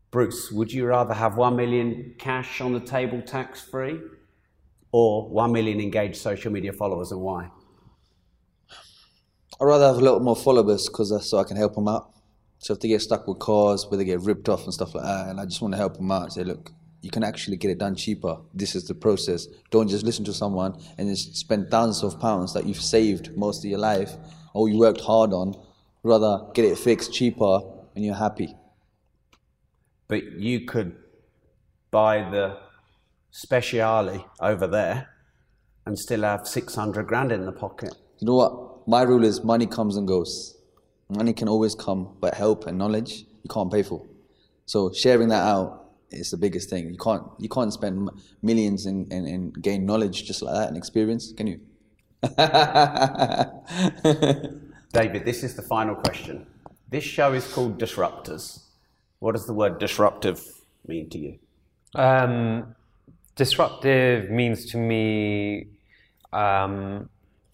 S2: Bruce, would you rather have 1 million cash on the table tax free or 1 million engaged social media followers and why?
S4: I'd rather have a little more followers because so I can help them out. So if they get stuck with cars, where they get ripped off and stuff like that, and I just want to help them out and say, look, you can actually get it done cheaper. This is the process. Don't just listen to someone and just spend thousands of pounds that you've saved most of your life or you worked hard on. Rather get it fixed cheaper and you're happy.
S2: But you could buy the Speciale over there and still have 600 grand in the pocket.
S4: You know what? My rule is money comes and goes. Money can always come, but help and knowledge you can't pay for. So sharing that out is the biggest thing. You can't you can't spend millions and in, in, in gain knowledge just like that and experience, can you?
S2: David, this is the final question. This show is called Disruptors. What does the word disruptive mean to you?
S1: Um, disruptive means to me um,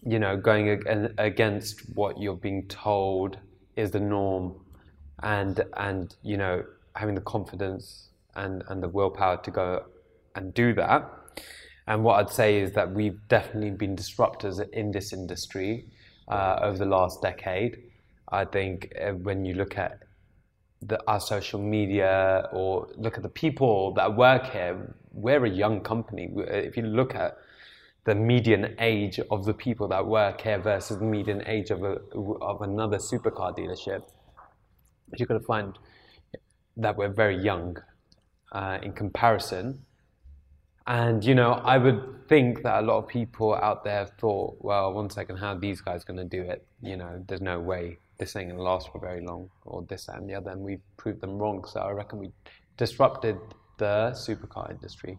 S1: you know, going ag- against what you're being told is the norm, and and you know, having the confidence and and the willpower to go and do that. And what I'd say is that we've definitely been disruptors in this industry uh, over the last decade. I think uh, when you look at the, our social media or look at the people that work here, we're a young company. If you look at the median age of the people that work here versus the median age of, a, of another supercar dealership, you're going to find that we're very young uh, in comparison. And you know, I would think that a lot of people out there thought, well, one second, how are these guys going to do it? You know, there's no way this ain't going to last for very long, or this that, and the other. And we've proved them wrong. So I reckon we disrupted the supercar industry.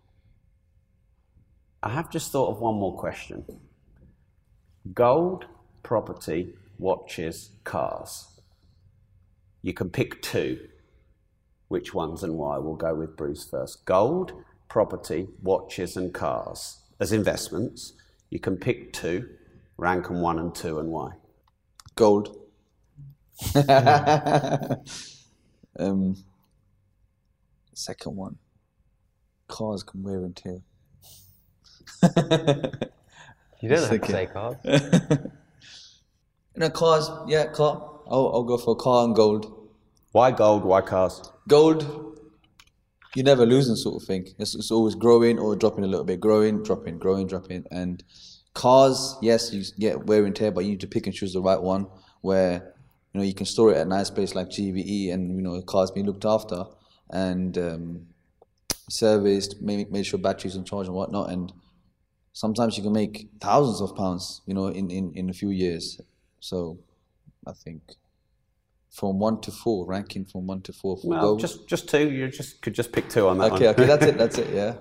S2: I have just thought of one more question. Gold, property, watches, cars. You can pick two. Which ones and why? We'll go with Bruce first. Gold, property, watches, and cars. As investments, you can pick two, rank them one and two, and why.
S4: Gold. um, second one. Cars can wear and tear.
S1: You don't have to say cars.
S4: You know, cars, yeah, car. I'll, I'll go for a car and gold.
S2: Why gold? Why cars?
S4: Gold, you're never losing, sort of thing. It's, it's always growing or dropping a little bit, growing, dropping, growing, dropping. And cars, yes, you get wear and tear, but you need to pick and choose the right one where you know you can store it at a nice place like GVE, and you know the car's being looked after and um, serviced, made, made sure batteries on charge and whatnot. And sometimes you can make thousands of pounds, you know, in, in, in a few years. So I think from one to four, ranking from one to four for
S2: Well,
S4: gold.
S2: just just two. You just could just pick two on that
S4: Okay,
S2: one.
S4: okay, that's it, that's it, yeah.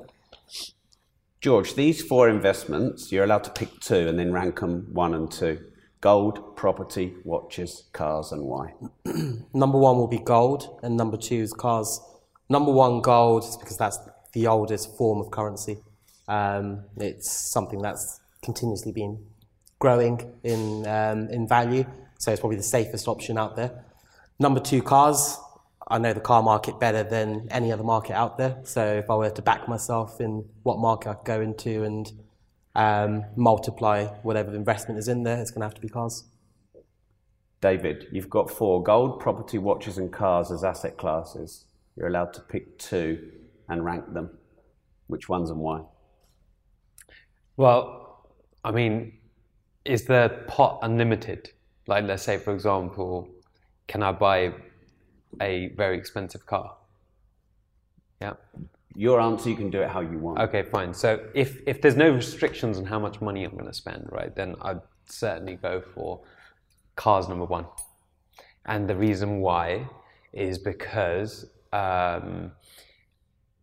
S2: George, these four investments, you're allowed to pick two and then rank them one and two. Gold, property, watches, cars, and why.
S3: Number one will be gold, and number two is cars. Number one, gold, is because that's the oldest form of currency. Um, it's something that's continuously been growing in um, in value, so it's probably the safest option out there. Number two, cars. I know the car market better than any other market out there. So if I were to back myself in what market I could go into and um, multiply whatever investment is in there, it's going to have to be cars.
S2: David, you've got four gold, property, watches, and cars as asset classes. You're allowed to pick two and rank them. Which ones and why?
S1: Well, I mean, is the pot unlimited? Like, let's say, for example, can I buy a very expensive car? Yeah.
S2: Your answer, you can do it how you want.
S1: Okay, fine. So if if there's no restrictions on how much money I'm going to spend, right, then I'd certainly go for cars number one. And the reason why is because, um,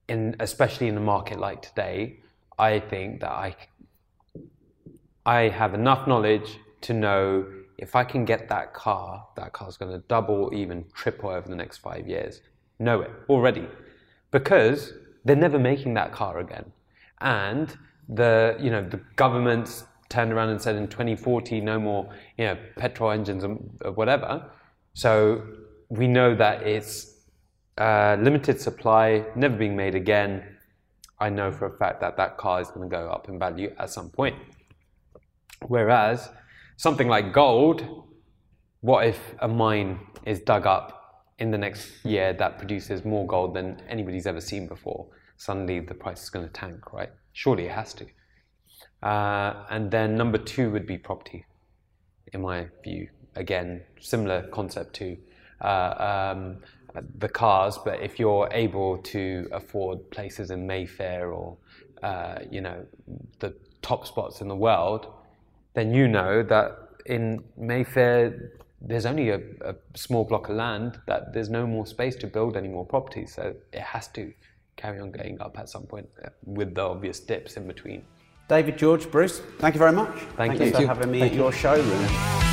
S1: in especially in a market like today, I think that I I have enough knowledge to know if I can get that car, that car's going to double, even triple over the next five years. Know it already, because they're never making that car again, and the you know the government's turned around and said in 2040 no more you know petrol engines and uh, whatever. So we know that it's uh, limited supply, never being made again. I know for a fact that that car is going to go up in value at some point. Whereas something like gold, what if a mine is dug up in the next year that produces more gold than anybody's ever seen before? Suddenly the price is going to tank, right? Surely it has to. Uh, and then number two would be property, in my view. Again, similar concept to uh, um, the cars, but if you're able to afford places in Mayfair or uh, you know the top spots in the world, then you know that in Mayfair there's only a, a small block of land that there's no more space to build any more properties, so it has to carry on going up at some point uh, with the obvious dips in between.
S2: David, George, Bruce, thank you very much.
S1: Thank you.
S2: for having me at your showroom.